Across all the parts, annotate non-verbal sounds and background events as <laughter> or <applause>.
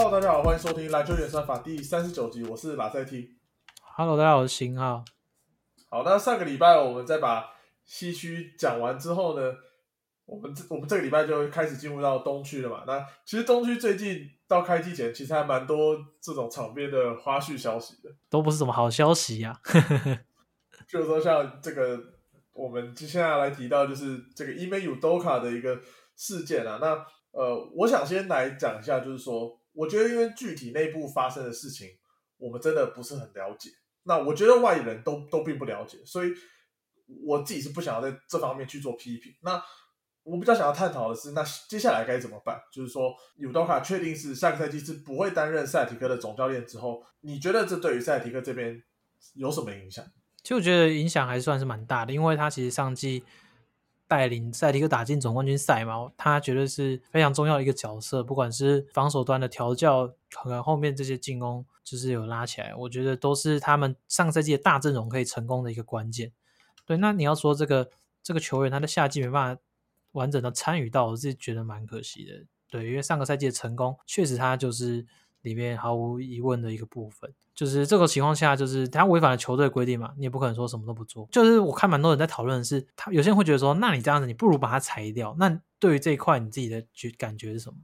Hello，大家好，欢迎收听篮球演算法第三十九集，我是马赛 T。Hello，大家好，我是邢浩。好，那上个礼拜我们再把西区讲完之后呢，我们这我们这个礼拜就开始进入到东区了嘛。那其实东区最近到开机前，其实还蛮多这种场边的花絮消息的，都不是什么好消息呀、<laughs> 就是说像这个我们接下来提到就是这个伊梅有多卡的一个事件啊。那呃，我想先来讲一下，就是说，我觉得因为具体内部发生的事情，我们真的不是很了解。那我觉得外人都都并不了解，所以我自己是不想要在这方面去做批评。那我比较想要探讨的是，那接下来该怎么办？就是说，尤多卡确定是下个赛季是不会担任塞提克的总教练之后，你觉得这对于塞提克这边有什么影响？其实我觉得影响还算是蛮大的，因为他其实上季带领塞迪克打进总冠军赛嘛，他绝对是非常重要的一个角色，不管是防守端的调教，可能后面这些进攻就是有拉起来，我觉得都是他们上个赛季的大阵容可以成功的一个关键。对，那你要说这个这个球员他的夏季没办法完整的参与到，我自己觉得蛮可惜的。对，因为上个赛季的成功，确实他就是里面毫无疑问的一个部分。就是这个情况下，就是他违反了球队规定嘛，你也不可能说什么都不做。就是我看蛮多人在讨论的是，他有些人会觉得说，那你这样子，你不如把他裁掉。那对于这一块，你自己的觉感觉是什么？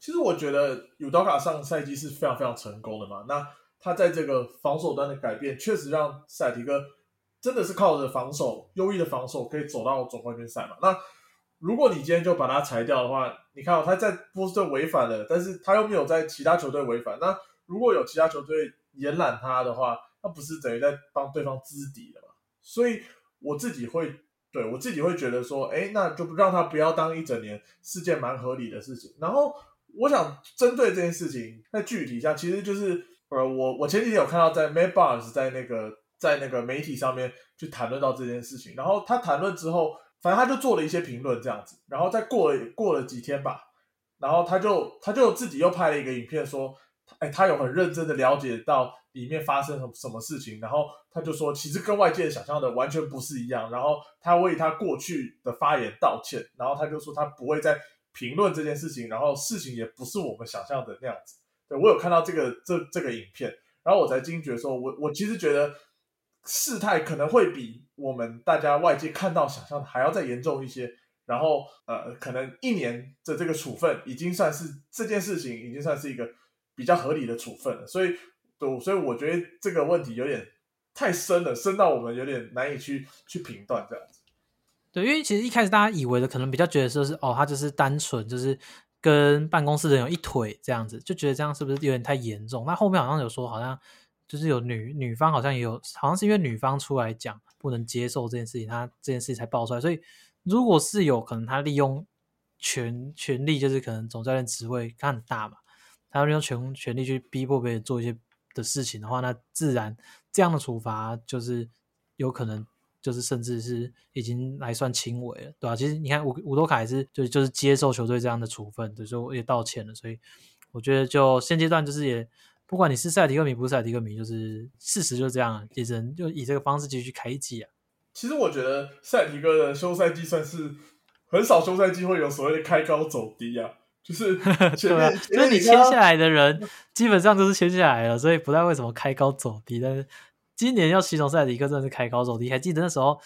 其实我觉得尤刀卡上赛季是非常非常成功的嘛。那他在这个防守端的改变，确实让塞尔提克真的是靠着防守优异的防守可以走到总冠军赛嘛。那如果你今天就把他裁掉的话，你看、哦、他在波士顿违反了，但是他又没有在其他球队违反。那如果有其他球队延揽他的话，那不是等于在帮对方资敌了嘛？所以我自己会对我自己会觉得说，哎，那就让他不要当一整年是件蛮合理的事情。然后我想针对这件事情，在具体一下，其实就是呃，我我前几天有看到在 Matt Barnes 在那个在那个媒体上面去谈论到这件事情，然后他谈论之后，反正他就做了一些评论这样子，然后再过了过了几天吧，然后他就他就自己又拍了一个影片说。哎，他有很认真的了解到里面发生什什么事情，然后他就说，其实跟外界想象的完全不是一样。然后他为他过去的发言道歉，然后他就说他不会再评论这件事情，然后事情也不是我们想象的那样子。对我有看到这个这这个影片，然后我才惊觉说，我我其实觉得事态可能会比我们大家外界看到想象的还要再严重一些。然后呃，可能一年的这个处分已经算是这件事情已经算是一个。比较合理的处分了，所以，对，所以我觉得这个问题有点太深了，深到我们有点难以去去评断这样子。对，因为其实一开始大家以为的，可能比较觉得说是哦，他就是单纯就是跟办公室人有一腿这样子，就觉得这样是不是有点太严重？那后面好像有说，好像就是有女女方好像也有，好像是因为女方出来讲不能接受这件事情，他这件事情才爆出来。所以如果是有可能，他利用权权力，就是可能总教练职位看很大嘛。他利用全全力去逼迫别人做一些的事情的话，那自然这样的处罚就是有可能，就是甚至是已经来算轻微了，对吧、啊？其实你看伍伍多凯是就就是接受球队这样的处分，对，所以也道歉了。所以我觉得就现阶段就是也不管你是赛迪克迷不是赛迪克迷，就是事实就是这样，也只能就以这个方式继续开季啊。其实我觉得赛迪克的休赛季算是很少休赛季会有所谓的开高走低啊。就是 <laughs> 前面，对啊，所以你签下来的人基本上都是签下来了，所以不太会什么开高走低。但是今年要形容赛迪克真的是开高走低，还记得那时候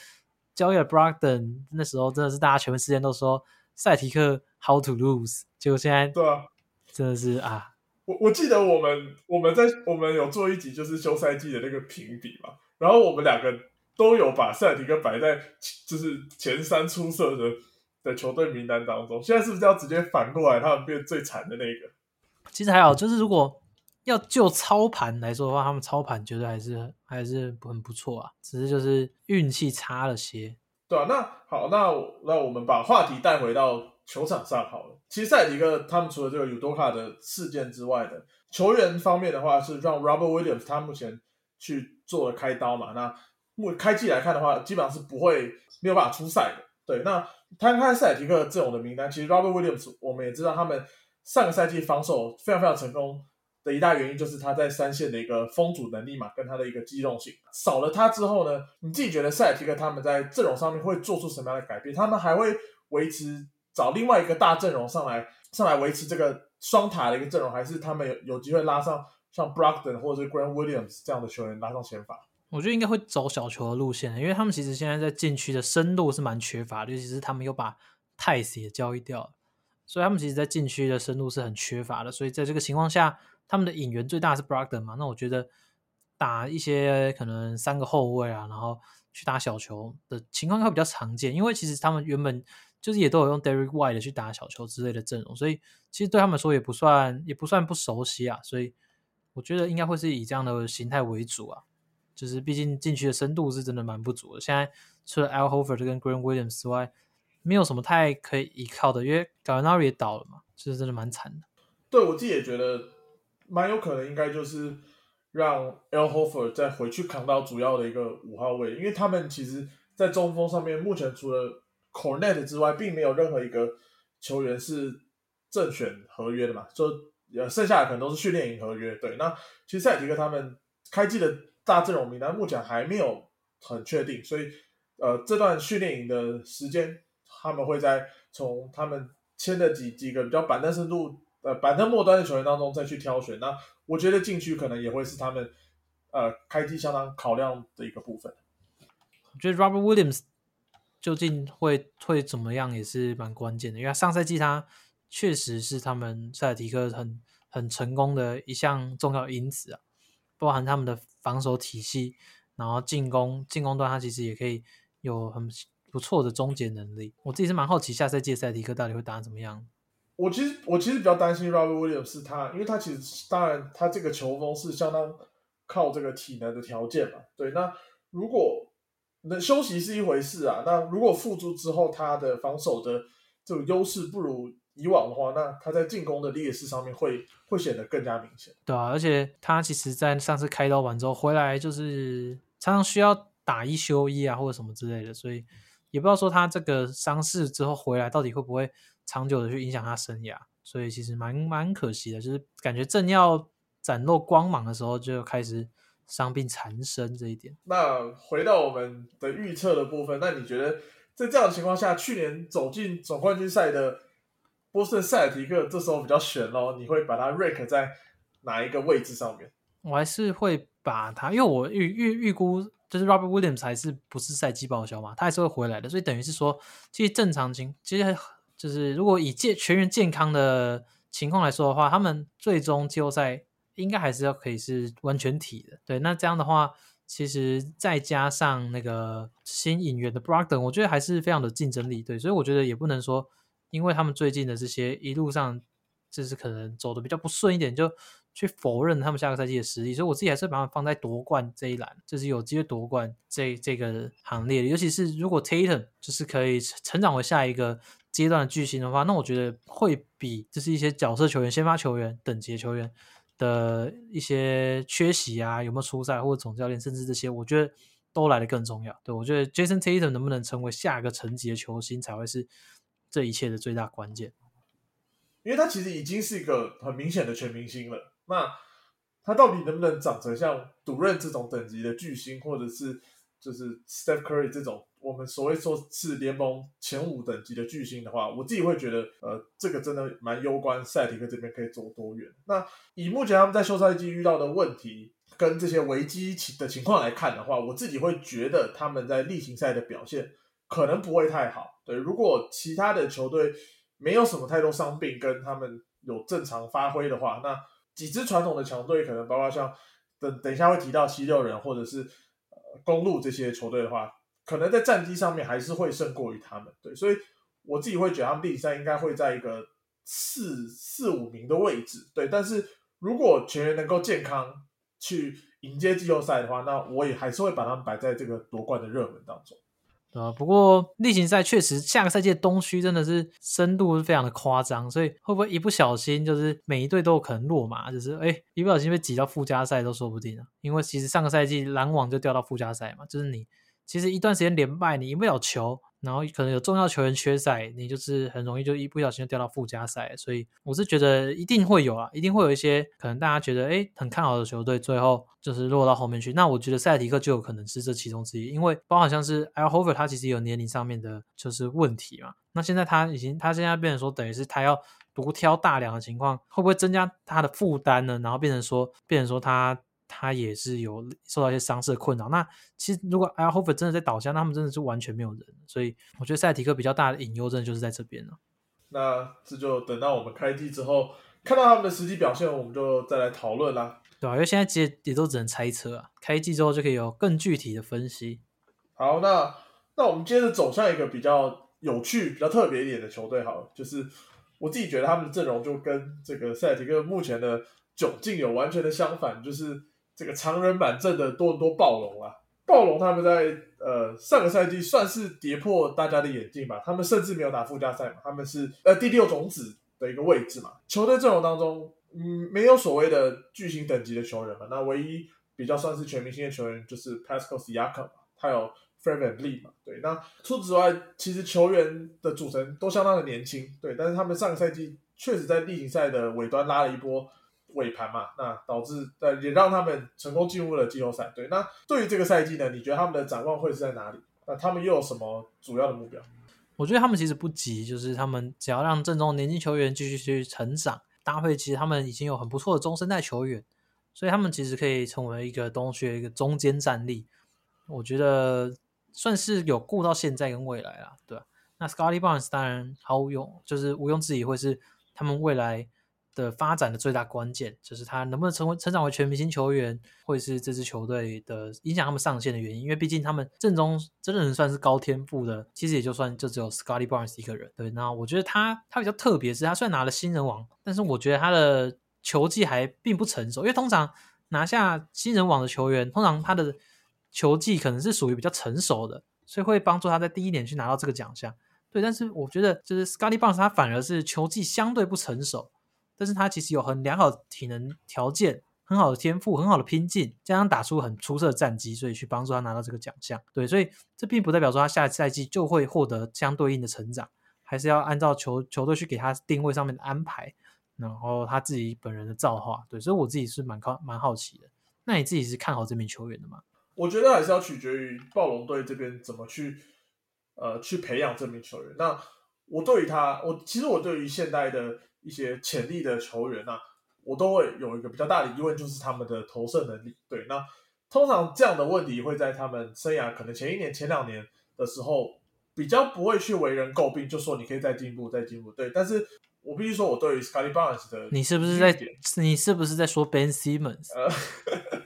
交易了 Brogdon，那时候真的是大家全部时间都说赛迪克 How to lose，结果现在对啊，真的是啊，我我记得我们我们在我们有做一集就是休赛季的那个评比嘛，然后我们两个都有把赛迪克摆在就是前三出色的。的球队名单当中，现在是不是要直接反过来，他们变最惨的那个？其实还好，就是如果要就操盘来说的话，他们操盘觉得还是还是很不错啊，只是就是运气差了些。对啊，那好，那那我们把话题带回到球场上好了。其实赛迪克他们除了这个尤多卡的事件之外的球员方面的话，是让 Robert Williams 他目前去做了开刀嘛？那目开季来看的话，基本上是不会没有办法出赛的。对，那摊开塞尔提克阵容的名单，其实 Robert Williams 我们也知道，他们上个赛季防守非常非常成功的一大原因，就是他在三线的一个封阻能力嘛，跟他的一个机动性。少了他之后呢，你自己觉得塞尔提克他们在阵容上面会做出什么样的改变？他们还会维持找另外一个大阵容上来，上来维持这个双塔的一个阵容，还是他们有有机会拉上像 Brogdon 或者是 Grant Williams 这样的球员拉上前发？我觉得应该会走小球的路线，因为他们其实现在在禁区的深度是蛮缺乏的，尤其是他们又把泰斯也交易掉了，所以他们其实在禁区的深度是很缺乏的。所以在这个情况下，他们的引援最大是 Brogdon 嘛？那我觉得打一些可能三个后卫啊，然后去打小球的情况会比较常见，因为其实他们原本就是也都有用 Derek White 去打小球之类的阵容，所以其实对他们说也不算也不算不熟悉啊。所以我觉得应该会是以这样的形态为主啊。就是毕竟禁区的深度是真的蛮不足的。现在除了 Al Hofer 跟 Grant Williams 之外，没有什么太可以依靠的，因为 Gallinari 也倒了嘛，就是真的蛮惨的。对我自己也觉得蛮有可能，应该就是让 Al Hofer 再回去扛到主要的一个五号位，因为他们其实，在中锋上面目前除了 Cornet 之外，并没有任何一个球员是正选合约的嘛，就呃剩下的可能都是训练营合约。对，那其实赛迪克他们开季的。大阵容名单目前还没有很确定，所以呃，这段训练营的时间，他们会在从他们签的几几个比较板凳深度呃板凳末端的球员当中再去挑选。那我觉得禁区可能也会是他们呃开机相当考量的一个部分。我觉得 Robert Williams 究竟会会怎么样也是蛮关键的，因为上赛季他确实是他们塞尔提克很很成功的一项重要因子啊。包含他们的防守体系，然后进攻进攻端，他其实也可以有很不错的终结能力。我自己是蛮好奇下赛季赛迪克到底会打怎么样。我其实我其实比较担心 Robert Williams 他，因为他其实当然他这个球风是相当靠这个体能的条件嘛。对，那如果那休息是一回事啊，那如果复出之后他的防守的这种优势不如。以往的话，那他在进攻的劣势上面会会显得更加明显。对啊，而且他其实，在上次开刀完之后回来，就是常常需要打一休一啊，或者什么之类的，所以也不知道说他这个伤势之后回来到底会不会长久的去影响他生涯。所以其实蛮蛮可惜的，就是感觉正要展露光芒的时候，就开始伤病缠身这一点。那回到我们的预测的部分，那你觉得在这样的情况下，去年走进总冠军赛的？波士顿塞尔提克这时候比较悬咯，你会把它 rank 在哪一个位置上面？我还是会把它，因为我预预预估就是 Robert Williams 还是不是赛季报销嘛，他还是会回来的，所以等于是说，其实正常情，其实就是如果以健全员健康的情况来说的话，他们最终季后赛应该还是要可以是完全体的。对，那这样的话，其实再加上那个新引援的 Brockton，我觉得还是非常的竞争力。对，所以我觉得也不能说。因为他们最近的这些一路上，就是可能走的比较不顺一点，就去否认他们下个赛季的实力，所以我自己还是把它放在夺冠这一栏，就是有机会夺冠这这个行列。尤其是如果 Tatum 就是可以成长为下一个阶段的巨星的话，那我觉得会比就是一些角色球员、先发球员等级球员的一些缺席啊，有没有出赛或者总教练，甚至这些，我觉得都来的更重要。对我觉得 Jason Tatum 能不能成为下一个层级的球星，才会是。这一切的最大关键，因为他其实已经是一个很明显的全明星了。那他到底能不能长成像独任这种等级的巨星，或者是就是 Steph Curry 这种我们所谓说是联盟前五等级的巨星的话，我自己会觉得，呃，这个真的蛮攸关赛提克这边可以走多远。那以目前他们在休赛季遇到的问题跟这些危机情的情况来看的话，我自己会觉得他们在例行赛的表现可能不会太好。对，如果其他的球队没有什么太多伤病，跟他们有正常发挥的话，那几支传统的强队，可能包括像等等一下会提到七六人或者是呃公路这些球队的话，可能在战绩上面还是会胜过于他们。对，所以我自己会觉得他们第赛应该会在一个四四五名的位置。对，但是如果全员能够健康去迎接季后赛的话，那我也还是会把他们摆在这个夺冠的热门当中。对吧？不过例行赛确实，下个赛季的东区真的是深度是非常的夸张，所以会不会一不小心就是每一队都有可能落马，就是哎一不小心被挤到附加赛都说不定啊。因为其实上个赛季篮网就掉到附加赛嘛，就是你其实一段时间连败，你赢不了球。然后可能有重要球员缺赛，你就是很容易就一不小心就掉到附加赛，所以我是觉得一定会有啊，一定会有一些可能大家觉得哎很看好的球队，最后就是落到后面去。那我觉得塞尔提克就有可能是这其中之一，因为包含像是 Al h o v e r 他其实有年龄上面的就是问题嘛。那现在他已经他现在变成说等于是他要独挑大梁的情况，会不会增加他的负担呢？然后变成说，变成说他他也是有受到一些伤势的困扰。那其实如果 Al Horford 真的在倒下，那他们真的是完全没有人。所以我觉得赛提克比较大的隐忧，真的就是在这边了。那这就等到我们开机之后，看到他们的实际表现，我们就再来讨论啦。对啊，因为现在其实也都只能猜测啊，开机之后就可以有更具体的分析。好，那那我们接着走向一个比较有趣、比较特别一点的球队，好了，就是我自己觉得他们的阵容就跟这个赛提克目前的窘境有完全的相反，就是这个常人满阵的多伦多暴龙啊。暴龙他们在呃上个赛季算是跌破大家的眼镜吧，他们甚至没有打附加赛嘛，他们是呃第六种子的一个位置嘛。球队阵容当中，嗯，没有所谓的巨星等级的球员嘛，那唯一比较算是全明星的球员就是 Pascal Siakam 嘛，他有 Fred VanVleet 嘛，对。那除此之外，其实球员的组成都相当的年轻，对。但是他们上个赛季确实在例行赛的尾端拉了一波。尾盘嘛，那导致呃也让他们成功进入了季后赛。对，那对于这个赛季呢，你觉得他们的展望会是在哪里？那他们又有什么主要的目标？我觉得他们其实不急，就是他们只要让阵中年轻球员继续去成长，搭配其实他们已经有很不错的中生代球员，所以他们其实可以成为一个东区的一个中间战力。我觉得算是有顾到现在跟未来啦，对吧？那 Scotty Barnes 当然毫无用，就是毋庸置疑会是他们未来。的发展的最大关键就是他能不能成为成长为全明星球员，会是这支球队的影响他们上限的原因。因为毕竟他们阵中真的能算是高天赋的，其实也就算就只有 Scotty Barnes 一个人。对，那我觉得他他比较特别，是他虽然拿了新人王，但是我觉得他的球技还并不成熟。因为通常拿下新人王的球员，通常他的球技可能是属于比较成熟的，所以会帮助他在第一年去拿到这个奖项。对，但是我觉得就是 Scotty Barnes 他反而是球技相对不成熟。但是他其实有很良好的体能条件，很好的天赋，很好的拼劲，加上打出很出色的战绩，所以去帮助他拿到这个奖项。对，所以这并不代表说他下赛季就会获得相对应的成长，还是要按照球球队去给他定位上面的安排，然后他自己本人的造化。对，所以我自己是蛮靠蛮好奇的。那你自己是看好这名球员的吗？我觉得还是要取决于暴龙队这边怎么去呃去培养这名球员。那我对于他，我其实我对于现代的。一些潜力的球员呐，我都会有一个比较大的疑问，就是他们的投射能力。对，那通常这样的问题会在他们生涯可能前一年、前两年的时候比较不会去为人诟病，就说你可以再进步、再进步。对，但是我必须说，我对于 Scotty Barnes 的，你是不是在你是不是在说 Ben Simmons？呃，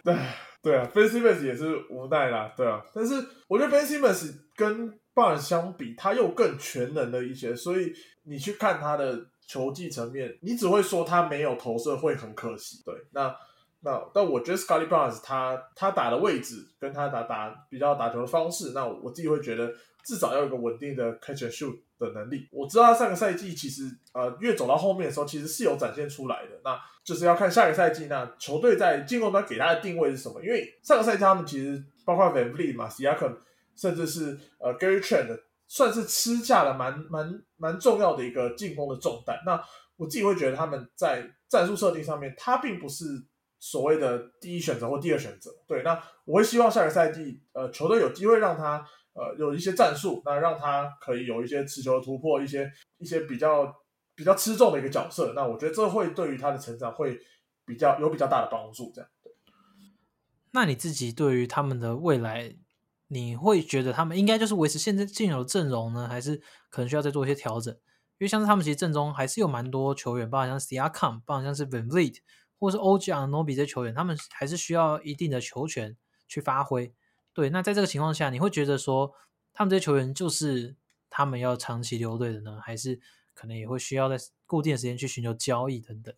对对啊，Ben Simmons 也是无奈啦，对啊。但是我觉得 Ben Simmons 跟 Barnes 相比，他又更全能了一些，所以你去看他的。球技层面，你只会说他没有投射会很可惜。对，那那但我觉得 Scotty Barnes 他他打的位置跟他打打比较打球的方式，那我自己会觉得至少要有一个稳定的 catch and shoot 的能力。我知道他上个赛季其实呃越走到后面的时候，其实是有展现出来的。那就是要看下个赛季那球队在进攻端给他的定位是什么。因为上个赛季他们其实包括 Van Vliet 嘛，Siakam，甚至是呃 Gary Trent。算是吃下了蛮蛮蛮重要的一个进攻的重担。那我自己会觉得他们在战术设定上面，他并不是所谓的第一选择或第二选择。对，那我会希望下个赛季，呃，球队有机会让他呃有一些战术，那让他可以有一些持球突破，一些一些比较比较吃重的一个角色。那我觉得这会对于他的成长会比较有比较大的帮助。这样。那你自己对于他们的未来？你会觉得他们应该就是维持现在现有的阵容呢，还是可能需要再做一些调整？因为像是他们其实阵中还是有蛮多球员，包括像 Siakam，包括像是 Van Vliet，或是 OG Anobi 这些球员，他们还是需要一定的球权去发挥。对，那在这个情况下，你会觉得说他们这些球员就是他们要长期留队的呢，还是可能也会需要在固定的时间去寻求交易等等？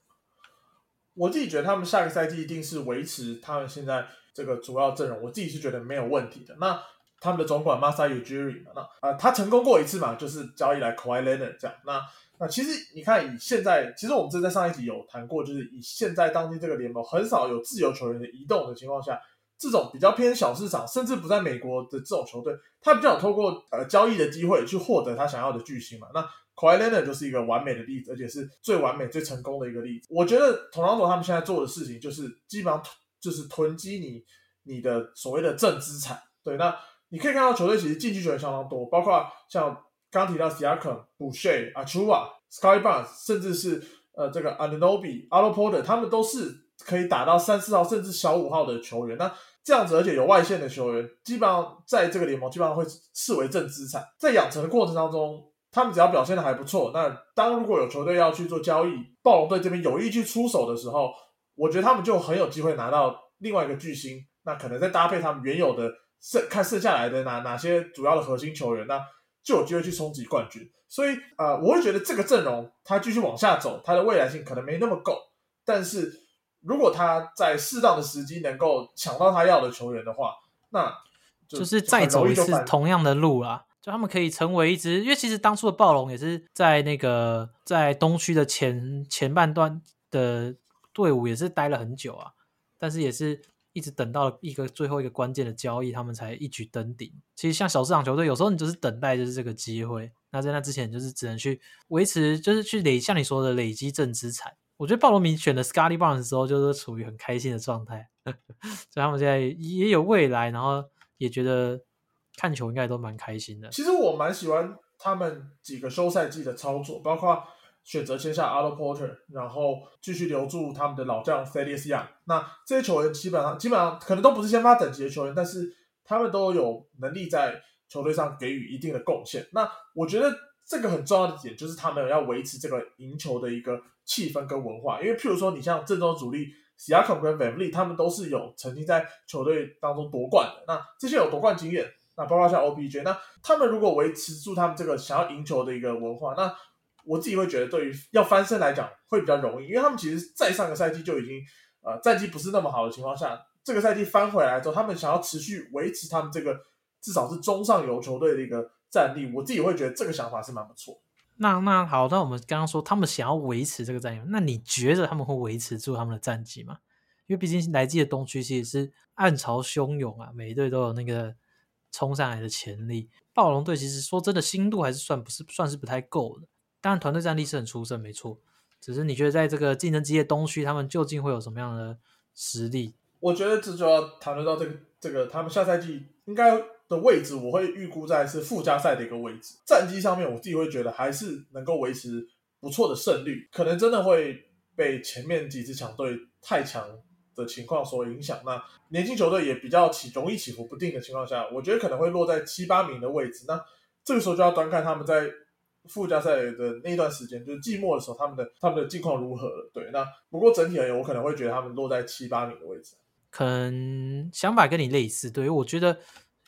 我自己觉得他们下个赛季一定是维持他们现在。这个主要阵容，我自己是觉得没有问题的。那他们的总管 Masa Ujiri 嘛，那啊，他成功过一次嘛，就是交易来 Kawhi Leonard 这样。那那其实你看，以现在，其实我们之前在上一集有谈过，就是以现在当今这个联盟很少有自由球员的移动的情况下，这种比较偏小市场，甚至不在美国的这种球队，他比较有透过呃交易的机会去获得他想要的巨星嘛。那 k a w i l e n a r 就是一个完美的例子，而且是最完美、最成功的一个例子。我觉得同方总他们现在做的事情就是基本上。就是囤积你你的所谓的正资产，对，那你可以看到球队其实进击球员相当多，包括像刚提到 Siakam、Boucher、Achua，Sky Barnes，甚至是呃这个 Ananobi、a l o Porter，他们都是可以打到三四号甚至小五号的球员。那这样子，而且有外线的球员，基本上在这个联盟基本上会视为正资产。在养成的过程当中，他们只要表现的还不错，那当如果有球队要去做交易，暴龙队这边有意去出手的时候，我觉得他们就很有机会拿到另外一个巨星。那可能再搭配他们原有的剩看剩下来的哪哪些主要的核心球员，那就有机会去冲击冠军。所以呃，我会觉得这个阵容他继续往下走，他的未来性可能没那么够。但是如果他在适当的时机能够抢到他要的球员的话，那就是再走一次同样的路啊。就他们可以成为一支，因为其实当初的暴龙也是在那个在东区的前前半段的队伍也是待了很久啊，但是也是一直等到一个最后一个关键的交易，他们才一举登顶。其实像小市场球队，有时候你就是等待就是这个机会。那在那之前，就是只能去维持，就是去累，像你说的累积正资产。我觉得暴龙迷选的 Scotty Barnes 时候，就是处于很开心的状态，<laughs> 所以他们现在也有未来，然后也觉得。看球应该都蛮开心的。其实我蛮喜欢他们几个休赛季的操作，包括选择签下 a l Porter，然后继续留住他们的老将 Thaddeus Young。那这些球员基本上基本上可能都不是先发等级的球员，但是他们都有能力在球队上给予一定的贡献。那我觉得这个很重要的点就是他们要维持这个赢球的一个气氛跟文化。因为譬如说你像正中主力 Siakam 跟 Van Vliet，他们都是有曾经在球队当中夺冠的。那这些有夺冠经验。那包括像 OBJ，那他们如果维持住他们这个想要赢球的一个文化，那我自己会觉得对于要翻身来讲会比较容易，因为他们其实在上个赛季就已经呃战绩不是那么好的情况下，这个赛季翻回来之后，他们想要持续维持他们这个至少是中上游球队的一个战力，我自己会觉得这个想法是蛮不错。那那好，那我们刚刚说他们想要维持这个战绩，那你觉得他们会维持住他们的战绩吗？因为毕竟来季的东区其实是暗潮汹涌啊，每一队都有那个。冲上来的潜力，暴龙队其实说真的，心度还是算不是算是不太够的。当然，团队战力是很出色，没错。只是你觉得在这个竞争激烈东区，他们究竟会有什么样的实力？我觉得这就要谈论到这个这个他们下赛季应该的位置，我会预估在是附加赛的一个位置。战绩上面，我自己会觉得还是能够维持不错的胜率，可能真的会被前面几支强队太强。的情况所影响，那年轻球队也比较起容易起伏不定的情况下，我觉得可能会落在七八名的位置。那这个时候就要端看他们在附加赛的那段时间，就是季末的时候，他们的他们的境况如何。对，那不过整体而言，我可能会觉得他们落在七八名的位置。可能想法跟你类似，对我觉得，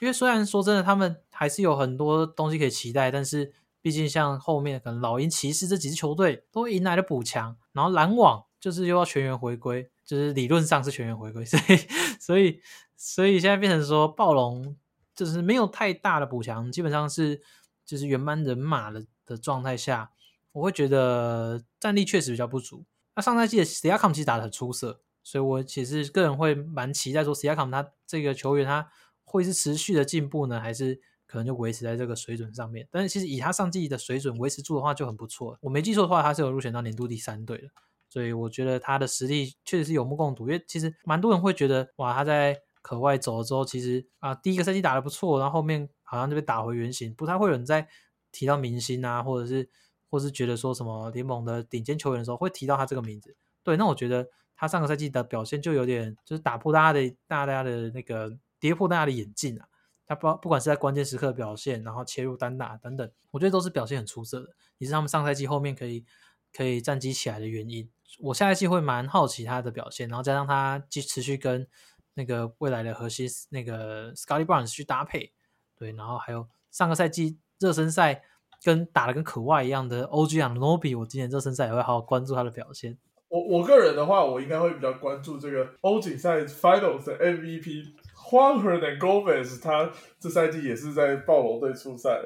因为虽然说真的，他们还是有很多东西可以期待，但是毕竟像后面可能老鹰、骑士这几支球队都迎来了补强，然后篮网就是又要全员回归。就是理论上是全员回归，<laughs> 所以所以所以现在变成说暴龙就是没有太大的补强，基本上是就是原班人马的的状态下，我会觉得战力确实比较不足。那上赛季的 s i a k a m 其实打的很出色，所以我其实个人会蛮期待说 s i a k a m 他这个球员他会是持续的进步呢，还是可能就维持在这个水准上面？但是其实以他上季的水准维持住的话就很不错。我没记错的话，他是有入选到年度第三队的。所以我觉得他的实力确实是有目共睹，因为其实蛮多人会觉得，哇，他在可外走了之后，其实啊，第一个赛季打得不错，然后后面好像就被打回原形，不太会有人在提到明星啊，或者是或是觉得说什么联盟的顶尖球员的时候会提到他这个名字。对，那我觉得他上个赛季的表现就有点就是打破大家的大家的那个跌破大家的眼镜啊，他不不管是在关键时刻表现，然后切入单打等等，我觉得都是表现很出色的，也是他们上赛季后面可以可以战绩起来的原因。我下一季会蛮好奇他的表现，然后加上他继持续跟那个未来的核心那个 Scotty Barnes 去搭配，对，然后还有上个赛季热身赛跟打的跟可外一样的 OG and Nobi，我今年热身赛也会好好关注他的表现。我我个人的话，我应该会比较关注这个欧锦赛 Finals 的 MVP Juan Hernan Gomez，他这赛季也是在暴龙队出赛，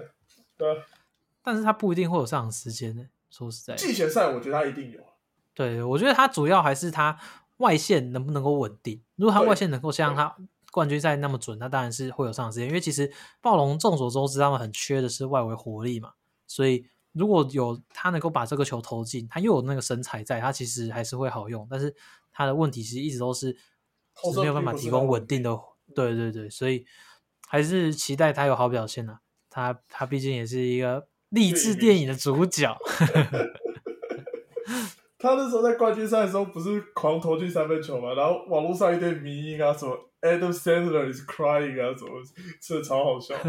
对，但是他不一定会有上场时间呢。说实在，季前赛我觉得他一定有。对，我觉得他主要还是他外线能不能够稳定。如果他外线能够像他冠军赛那么准，那当然是会有上场时间。因为其实暴龙众所周知，他们很缺的是外围活力嘛。所以如果有他能够把这个球投进，他又有那个身材在，他其实还是会好用。但是他的问题其实一直都是是没有办法提供稳定的。对对对，所以还是期待他有好表现啊。他他毕竟也是一个励志电影的主角。<laughs> 他那时候在冠军赛的时候不是狂投进三分球嘛，然后网络上一堆迷音啊，什么 Adam Sandler is crying 啊，什么，真的超好笑。<laughs>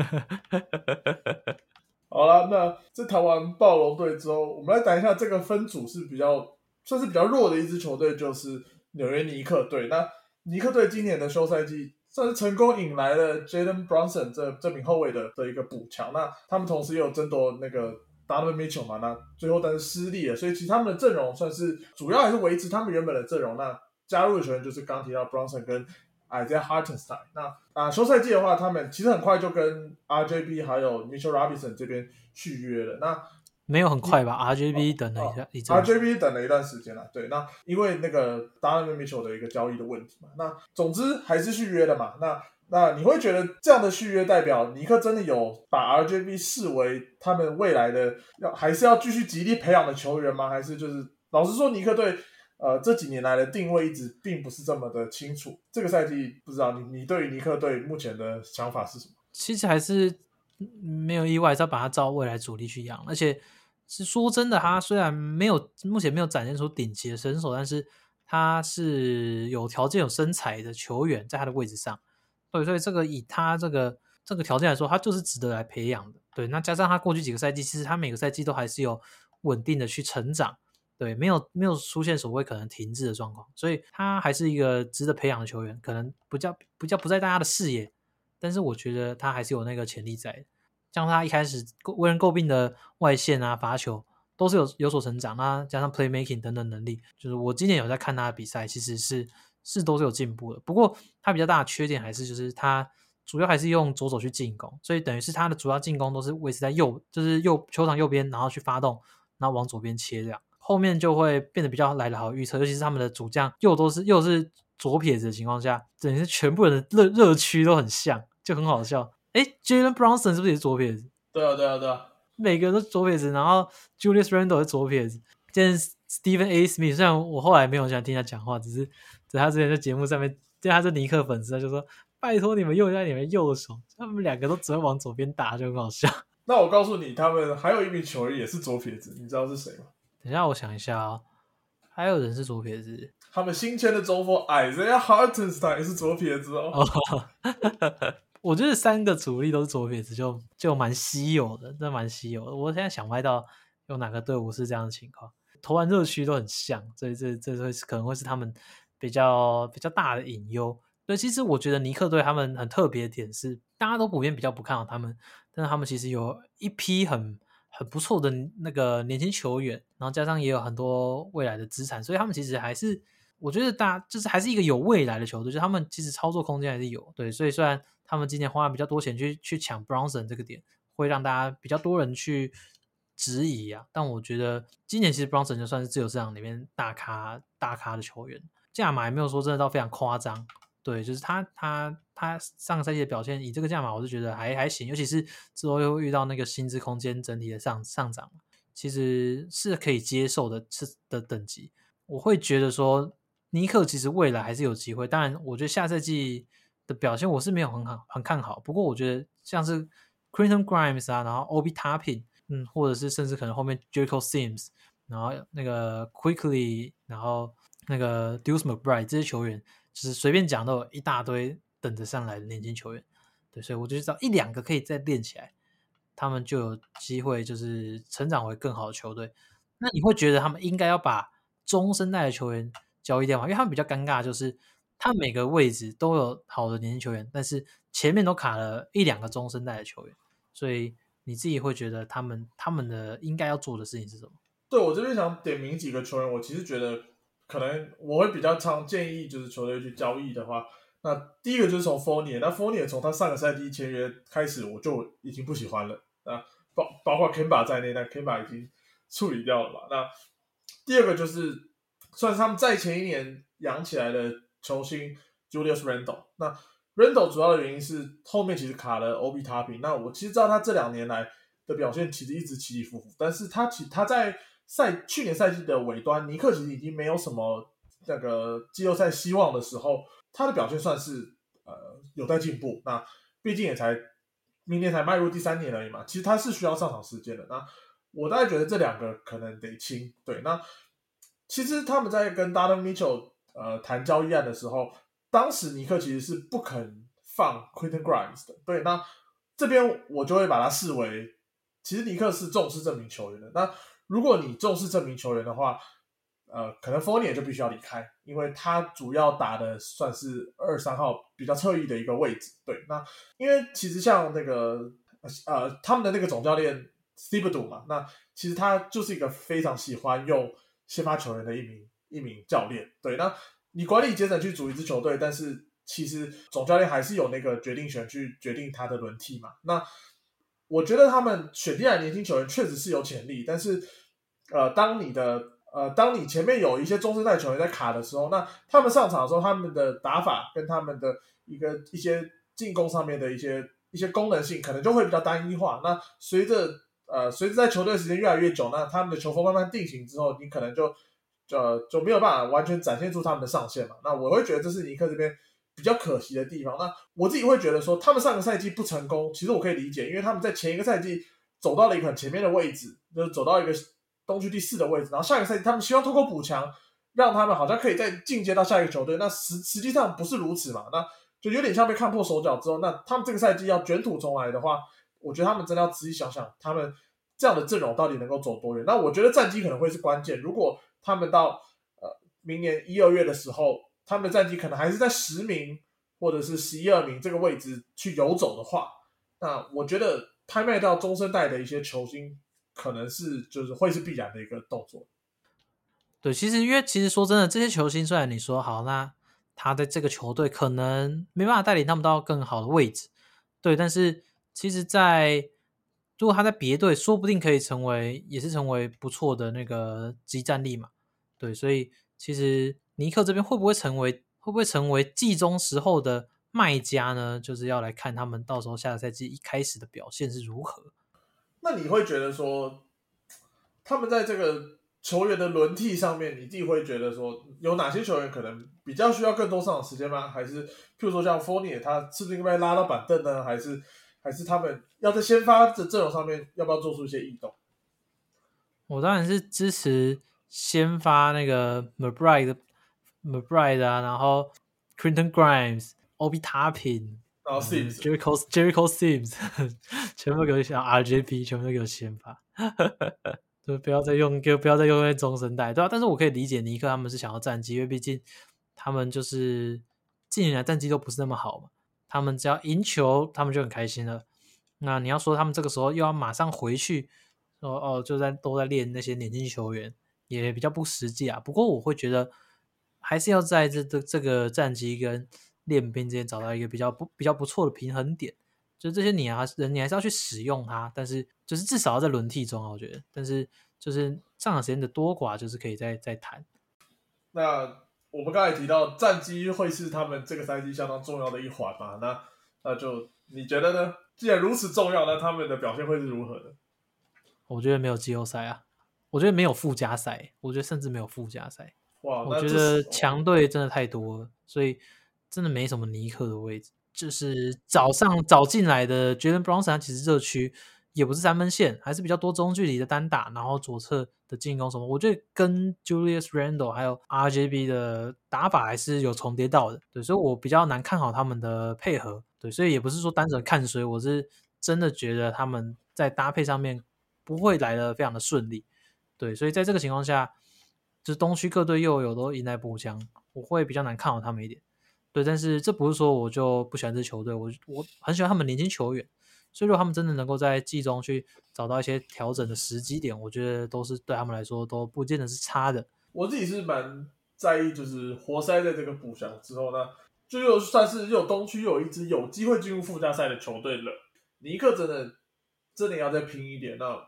好了，那这谈完暴龙队之后，我们来讲一下这个分组是比较算是比较弱的一支球队，就是纽约尼克队。那尼克队今年的休赛季算是成功引来了 Jaden Brunson 这这名后卫的的一个补强。那他们同时也有争夺那个 Donovan Mitchell 嘛，那最后但是失利了，所以其实他们的阵容算是主要还是维持他们原本的阵容。那加入的球员就是刚提到 Bronson 跟。Isaiah Hartenstein 那啊，休赛季的话，他们其实很快就跟 RJB 还有 Mitchell Robinson 这边续约了。那没有很快吧？RJB 等了一下，一阵。RJB 等了一段时间了。对，那因为那个 Donovan Mitchell 的一个交易的问题嘛。那总之还是续约了嘛。那那你会觉得这样的续约代表尼克真的有把 RJB 视为他们未来的要还是要继续极力培养的球员吗？还是就是老实说，尼克队？呃，这几年来的定位一直并不是这么的清楚。这个赛季不知道你你对于尼克队目前的想法是什么？其实还是没有意外，要把他招未来主力去养。而且是说真的，他虽然没有目前没有展现出顶级的身手，但是他是有条件、有身材的球员，在他的位置上。对，所以这个以他这个这个条件来说，他就是值得来培养的。对，那加上他过去几个赛季，其实他每个赛季都还是有稳定的去成长。对，没有没有出现所谓可能停滞的状况，所以他还是一个值得培养的球员，可能不叫不叫不在大家的视野，但是我觉得他还是有那个潜力在。像他一开始为人诟病的外线啊、罚球，都是有有所成长。那加上 playmaking 等等能力，就是我今年有在看他的比赛，其实是是都是有进步的。不过他比较大的缺点还是就是他主要还是用左手去进攻，所以等于是他的主要进攻都是维持在右，就是右球场右边，然后去发动，然后往左边切这样。后面就会变得比较来的好预测，尤其是他们的主将又都是又是左撇子的情况下，等于是全部人的热热区都很像，就很好笑。哎，Jalen Brunson 是不是也是左撇子？对啊，对啊，对啊，每个人都左撇子。然后 Julius Randle 是左撇子，见 Stephen A. Smith，虽然我后来没有想听他讲话，只是在他之前在节目上面，就他是尼克粉丝，他就说拜托你们用一下你们右手，他们两个都只会往左边打，就很好笑。<laughs> 那我告诉你，他们还有一名球员也是左撇子，你知道是谁吗？等下，我想一下啊，还有人是左撇子。他们新签的中锋矮人家 Hartenstein 也是左撇子哦。<laughs> 我觉得三个主力都是左撇子，就就蛮稀有的，真蛮稀有的。我现在想不到有哪个队伍是这样的情况，投篮热区都很像，所以这这会是可能会是他们比较比较大的隐忧。对，其实我觉得尼克队他们很特别的点是，大家都普遍比较不看好他们，但是他们其实有一批很。很不错的那个年轻球员，然后加上也有很多未来的资产，所以他们其实还是我觉得大就是还是一个有未来的球队，就他们其实操作空间还是有。对，所以虽然他们今年花了比较多钱去去抢 Bronson 这个点，会让大家比较多人去质疑啊，但我觉得今年其实 Bronson 就算是自由市场里面大咖大咖的球员，价码也没有说真的到非常夸张。对，就是他，他，他上个赛季的表现，以这个价码，我是觉得还还行，尤其是之后又遇到那个薪资空间整体的上上涨，其实是可以接受的，是的等级。我会觉得说，尼克其实未来还是有机会。当然，我觉得下赛季的表现我是没有很好很看好。不过，我觉得像是 c r i n t o n Grimes 啊，然后 Ob Tapping，嗯，或者是甚至可能后面 Jericho Sims，然后那个 Quickly，然后那个 Deuce McBride 这些球员。就是随便讲都有一大堆等着上来的年轻球员，对，所以我就知道一两个可以再练起来，他们就有机会就是成长为更好的球队。那你会觉得他们应该要把中生代的球员交易掉吗？因为他们比较尴尬，就是他每个位置都有好的年轻球员，但是前面都卡了一两个中生代的球员，所以你自己会觉得他们他们的应该要做的事情是什么？对我这边想点名几个球员，我其实觉得。可能我会比较常建议，就是球队去交易的话，那第一个就是从 f o r n i e 那 f o r n i e 从他上个赛季签约开始，我就已经不喜欢了啊，包包括 Kemba 在内，那 Kemba 已经处理掉了嘛。那第二个就是算是他们在前一年养起来的球星 Julius Randle。那 Randle 主要的原因是后面其实卡了 OB Topping。那我其实知道他这两年来的表现其实一直起起伏伏，但是他其他在赛去年赛季的尾端，尼克其实已经没有什么那个季后赛希望的时候，他的表现算是呃有在进步。那毕竟也才明年才迈入第三年而已嘛，其实他是需要上场时间的。那我大概觉得这两个可能得清。对，那其实他们在跟 Donovan Mitchell 呃谈交易案的时候，当时尼克其实是不肯放 Quentin Grimes 的。对，那这边我就会把它视为，其实尼克是重视这名球员的。那如果你重视这名球员的话，呃，可能 f o r n i e 就必须要离开，因为他主要打的算是二三号比较侧翼的一个位置。对，那因为其实像那个呃他们的那个总教练 Steve d o 嘛，那其实他就是一个非常喜欢用先发球员的一名一名教练。对，那你管理阶层去组一支球队，但是其实总教练还是有那个决定权去决定他的轮替嘛。那我觉得他们选进来年轻球员确实是有潜力，但是呃，当你的呃，当你前面有一些中生代球员在卡的时候，那他们上场的时候，他们的打法跟他们的一个一些进攻上面的一些一些功能性，可能就会比较单一化。那随着呃随着在球队时间越来越久，那他们的球风慢慢定型之后，你可能就就就没有办法完全展现出他们的上限嘛。那我会觉得这是尼克这边比较可惜的地方。那我自己会觉得说，他们上个赛季不成功，其实我可以理解，因为他们在前一个赛季走到了一个很前面的位置，就是走到一个。东区第四的位置，然后下一个赛季他们希望通过补强，让他们好像可以再进阶到下一个球队。那实实际上不是如此嘛？那就有点像被看破手脚之后，那他们这个赛季要卷土重来的话，我觉得他们真的要仔细想想，他们这样的阵容到底能够走多远？那我觉得战绩可能会是关键。如果他们到呃明年一二月的时候，他们的战绩可能还是在十名或者是十一二名这个位置去游走的话，那我觉得拍卖到中生代的一些球星。可能是就是会是必然的一个动作，对，其实因为其实说真的，这些球星虽然你说好，那他在这个球队可能没办法带领他们到更好的位置，对，但是其实，在如果他在别队，说不定可以成为也是成为不错的那个激战力嘛，对，所以其实尼克这边会不会成为会不会成为季中时候的卖家呢？就是要来看他们到时候下个赛季一开始的表现是如何。那你会觉得说，他们在这个球员的轮替上面，你自己会觉得说，有哪些球员可能比较需要更多上场时间吗？还是譬如说像 Fournier，他是不是应该拉到板凳呢？还是还是他们要在先发的阵容上面要不要做出一些异动？我当然是支持先发那个 McBride，McBride 啊，然后 Quinton Grimes，Obi Toppin。然后 Jericho Jericho Sims <laughs> 全部给我想 RJP，全部都给我先发，<laughs> 就不要再用，就不要再用那中生代，对吧？但是我可以理解尼克他们是想要战绩，因为毕竟他们就是近年来战绩都不是那么好嘛。他们只要赢球，他们就很开心了。那你要说他们这个时候又要马上回去，说哦，就在都在练那些年轻球员，也比较不实际啊。不过我会觉得还是要在这这这个战绩跟。练兵之间找到一个比较不比较不错的平衡点，就这些你啊人你还是要去使用它，但是就是至少要在轮替中啊，我觉得，但是就是上场时间的多寡就是可以再再谈。那我们刚才提到战机会是他们这个赛季相当重要的一环嘛？那那就你觉得呢？既然如此重要，那他们的表现会是如何的？我觉得没有季后赛啊，我觉得没有附加赛，我觉得甚至没有附加赛。哇，我觉得强队真的太多了，所以。真的没什么尼克的位置，就是早上早进来的 Jalen Brunson，其实热区也不是三分线，还是比较多中距离的单打，然后左侧的进攻什么，我觉得跟 Julius Randle 还有 RJB 的打法还是有重叠到的，对，所以我比较难看好他们的配合，对，所以也不是说单纯看谁，我是真的觉得他们在搭配上面不会来的非常的顺利，对，所以在这个情况下，就是东区各队又有都迎来补强，我会比较难看好他们一点。对，但是这不是说我就不喜欢这球队，我我很喜欢他们年轻球员，所以如果他们真的能够在季中去找到一些调整的时机点，我觉得都是对他们来说都不见得是差的。我自己是蛮在意，就是活塞在这个补强之后呢，就又算是又东区又有一支有机会进入附加赛的球队了。尼克真的真的要再拼一点，那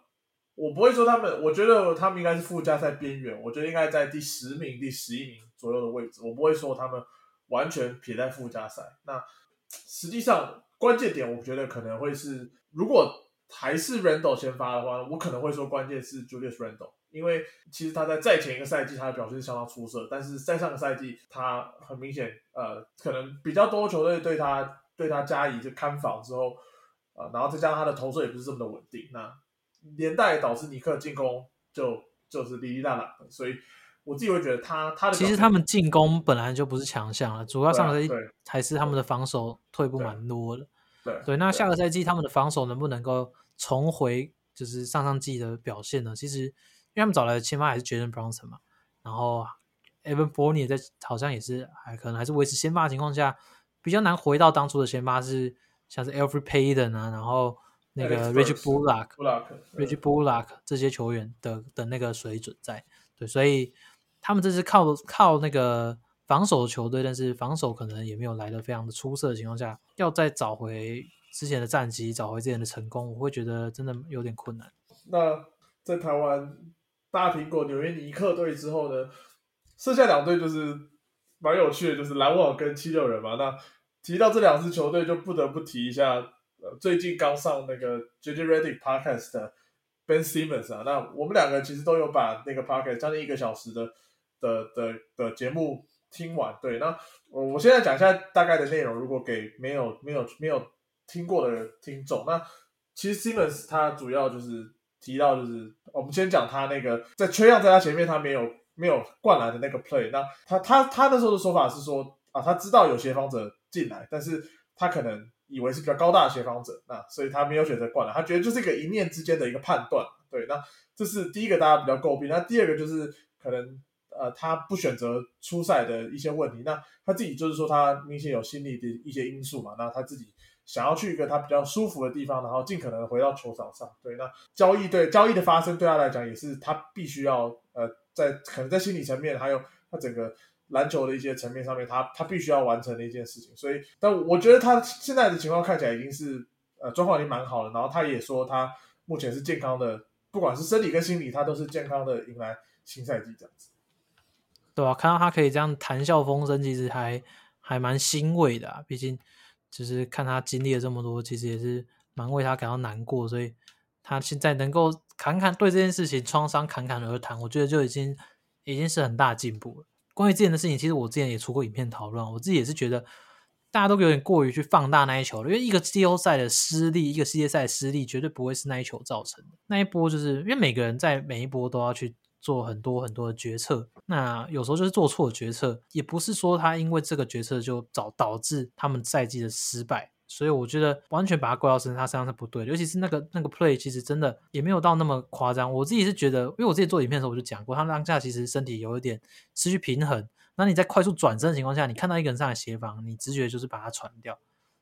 我不会说他们，我觉得他们应该是附加赛边缘，我觉得应该在第十名、第十一名左右的位置，我不会说他们。完全撇在附加赛，那实际上关键点，我觉得可能会是，如果还是 Randle 先发的话，我可能会说关键是 Julius Randle，因为其实他在再前一个赛季他的表现相当出色，但是在上个赛季他很明显，呃，可能比较多球队对他对他加以就看防之后，呃，然后再加上他的投射也不是这么的稳定，那连带导致尼克进攻就就是哩哩啦啦，所以。我自己会觉得他他的其实他们进攻本来就不是强项了，主要上个赛季还是他们的防守退步蛮多的。对对，那下个赛季他们的防守能不能够重回就是上上季的表现呢？其实因为他们找来的先发还是 Jalen Brunson 嘛，然后 Evan Fournier 在好像也是还可能还是维持先发的情况下，比较难回到当初的先发是像是 Alfred Payton 啊，然后那个 Reggie Burks Bullock、这些球员的的那个水准在，对，所以他们这是靠靠那个防守的球队，但是防守可能也没有来的非常的出色的情况下，要再找回之前的战绩，找回之前的成功，我会觉得真的有点困难。那在台湾大苹果纽约尼克队之后呢，剩下两队就是蛮有趣的，就是篮网跟七六人嘛。那提到这两支球队，就不得不提一下，呃，最近刚上那个 JJ Redick Podcast 的 Ben Simmons 啊。那我们两个其实都有把那个 Podcast 将近一个小时的的的的节目听完。对，那我我现在讲一下大概的内容，如果给没有没有没有听过的听众，那其实 Simmons 他主要就是提到，就是我们先讲他那个在缺样在他前面，他没有没有灌篮的那个 play。那他他他那时候的说法是说啊，他知道有协防者进来，但是他可能以为是比较高大的协防者，那所以他没有选择灌篮，他觉得就是一个一念之间的一个判断。对，那这是第一个大家比较诟病。那第二个就是可能呃他不选择出赛的一些问题。那他自己就是说他明显有心理的一些因素嘛，那他自己。想要去一个他比较舒服的地方，然后尽可能回到球场上。对，那交易对交易的发生对他来讲也是他必须要呃在可能在心理层面，还有他整个篮球的一些层面上面，他他必须要完成的一件事情。所以，但我觉得他现在的情况看起来已经是呃状况已经蛮好了。然后他也说他目前是健康的，不管是身体跟心理，他都是健康的迎来新赛季这样子。对啊，看到他可以这样谈笑风生，其实还还蛮欣慰的啊。毕竟。就是看他经历了这么多，其实也是蛮为他感到难过，所以他现在能够侃侃对这件事情创伤侃侃而谈，我觉得就已经已经是很大进步了。关于之前的事情，其实我之前也出过影片讨论，我自己也是觉得大家都有点过于去放大那一球了，因为一个季后赛的失利，一个世界赛失利，绝对不会是那一球造成的。那一波就是因为每个人在每一波都要去。做很多很多的决策，那有时候就是做错决策，也不是说他因为这个决策就导导致他们赛季的失败，所以我觉得完全把他怪到身上，他身上是不对的。尤其是那个那个 play，其实真的也没有到那么夸张。我自己是觉得，因为我自己做影片的时候我就讲过，他当下其实身体有一点失去平衡，那你在快速转身的情况下，你看到一个人上来协防，你直觉就是把他传掉。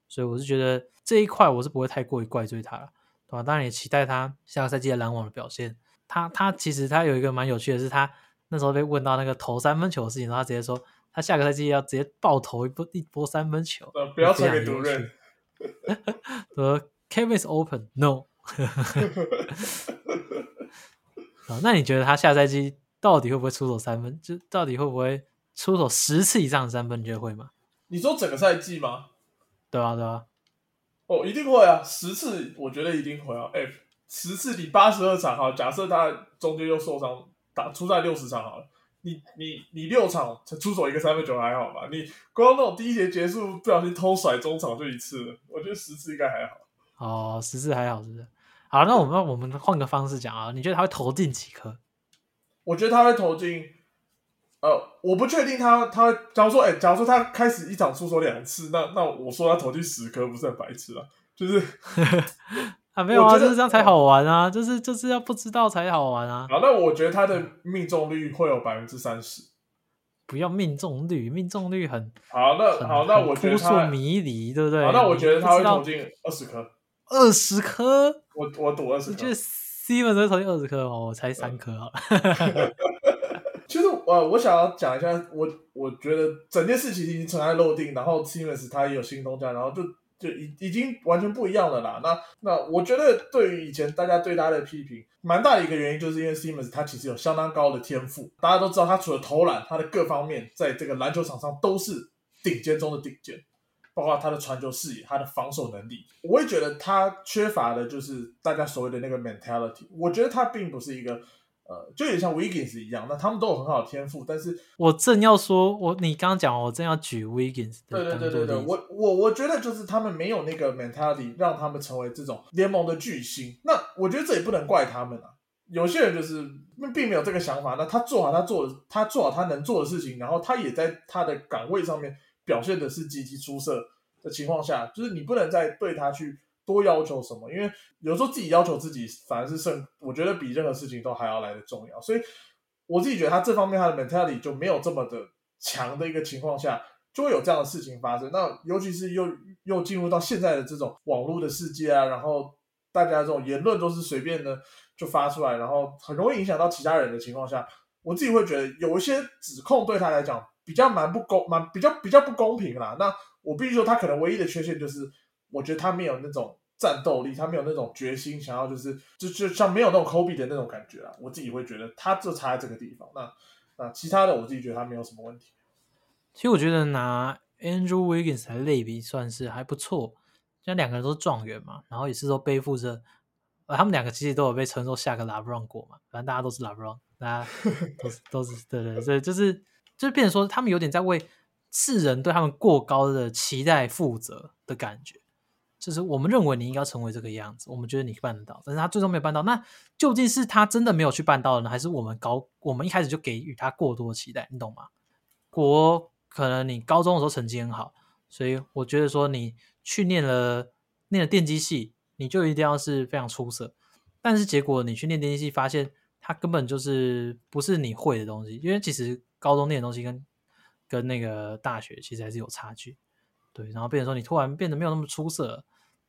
所以我是觉得这一块我是不会太过于怪罪他了，对吧？当然也期待他下个赛季的篮网的表现。他他其实他有一个蛮有趣的是，他那时候被问到那个投三分球的事情，然后他直接说他下个赛季要直接爆投一波一波三分球，呃，不要传给独任。呃，Kevin is open no。<laughs> 啊，那你觉得他下赛季到底会不会出手三分？就到底会不会出手十次以上的三分？你觉得会吗？你说整个赛季吗？对啊，对啊。哦，一定会啊，十次我觉得一定会啊，哎。十次比八十二场好，假设他中间又受伤，打出赛六十场好了，你你你六场才出手一个三分球还好吧？你光那种第一节结束不小心偷甩中场就一次了，我觉得十次应该还好。哦，十次还好是不是？好，那我们我们换个方式讲啊，你觉得他会投进几颗？我觉得他会投进，呃，我不确定他他，假如说，哎，假如说他开始一场出手两次，那那我说他投进十颗不是很白痴啊？就是。<laughs> 啊，没有啊，就是这样才好玩啊，就是就是要不知道才好玩啊。好，那我觉得他的命中率会有百分之三十。不要命中率，命中率很好。那好，那我觉得他迷离，对不对？好，那我觉得他会投进二十颗。二十颗？我我赌二十。你觉得会投进二十颗哦？我猜三颗啊。其 <laughs> 实呃，我想要讲一下，我我觉得整件事情已经尘埃落定，然后 Simmons 他也有新东家，然后就。就已已经完全不一样了啦。那那我觉得对于以前大家对他的批评，蛮大的一个原因，就是因为 Simmons 他其实有相当高的天赋。大家都知道，他除了投篮，他的各方面在这个篮球场上都是顶尖中的顶尖，包括他的传球视野、他的防守能力。我也觉得他缺乏的就是大家所谓的那个 mentality。我觉得他并不是一个。呃，就有点像 Wiggins 一样，那他们都有很好的天赋，但是我正要说，我你刚刚讲，我正要举 Wiggins 对对对对对，我我我觉得就是他们没有那个 mentality，让他们成为这种联盟的巨星。那我觉得这也不能怪他们啊，有些人就是并没有这个想法，那他做好他做的，他做好他能做的事情，然后他也在他的岗位上面表现的是极其出色的情况下，就是你不能再对他去多要求什么，因为有时候自己要求自己反而是胜，我觉得比任何事情都还要来的重要。所以我自己觉得他这方面他的 mentality 就没有这么的强的一个情况下，就会有这样的事情发生。那尤其是又又进入到现在的这种网络的世界啊，然后大家这种言论都是随便的。就发出来，然后很容易影响到其他人的情况下，我自己会觉得有一些指控对他来讲比较蛮不公，蛮比较比较不公平啦。那我必须说，他可能唯一的缺陷就是，我觉得他没有那种战斗力，他没有那种决心，想要就是就就像没有那种 Kobe 的那种感觉啊。我自己会觉得他就差在这个地方。那那其他的，我自己觉得他没有什么问题。其实我觉得拿 Andrew Wiggins 来类比，算是还不错。像两个人都是状元嘛，然后也是都背负着。呃，他们两个其实都有被称作下个 LeBron 过嘛，反正大家都是 LeBron，大家 <laughs> 都是都是对对对，就是就是变成说他们有点在为世人对他们过高的期待负责的感觉，就是我们认为你应该成为这个样子，我们觉得你办得到，但是他最终没有办到，那究竟是他真的没有去办到呢，还是我们高我们一开始就给予他过多期待，你懂吗？国可能你高中的时候成绩很好，所以我觉得说你去念了念了电机系。你就一定要是非常出色，但是结果你去念电机系，发现它根本就是不是你会的东西，因为其实高中念的东西跟跟那个大学其实还是有差距，对，然后变成说你突然变得没有那么出色，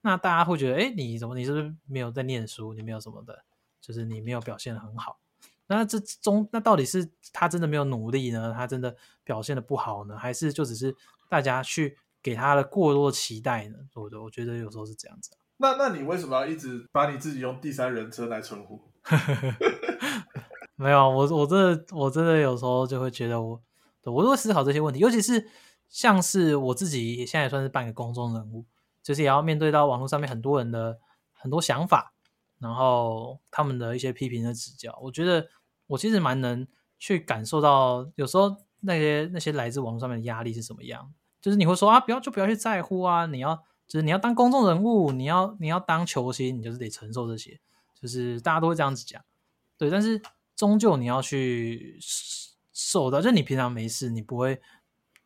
那大家会觉得，哎，你怎么你是不是没有在念书，你没有什么的，就是你没有表现的很好，那这中那到底是他真的没有努力呢，他真的表现的不好呢，还是就只是大家去给他的过多的期待呢？我我觉得有时候是这样子。那那你为什么要一直把你自己用第三人称来称呼？<laughs> 没有，我我真的我真的有时候就会觉得我，我都会思考这些问题，尤其是像是我自己现在也算是半个公众人物，就是也要面对到网络上面很多人的很多想法，然后他们的一些批评的指教，我觉得我其实蛮能去感受到，有时候那些那些来自网络上面的压力是什么样，就是你会说啊，不要就不要去在乎啊，你要。就是你要当公众人物，你要你要当球星，你就是得承受这些，就是大家都会这样子讲，对。但是终究你要去受到，就你平常没事，你不会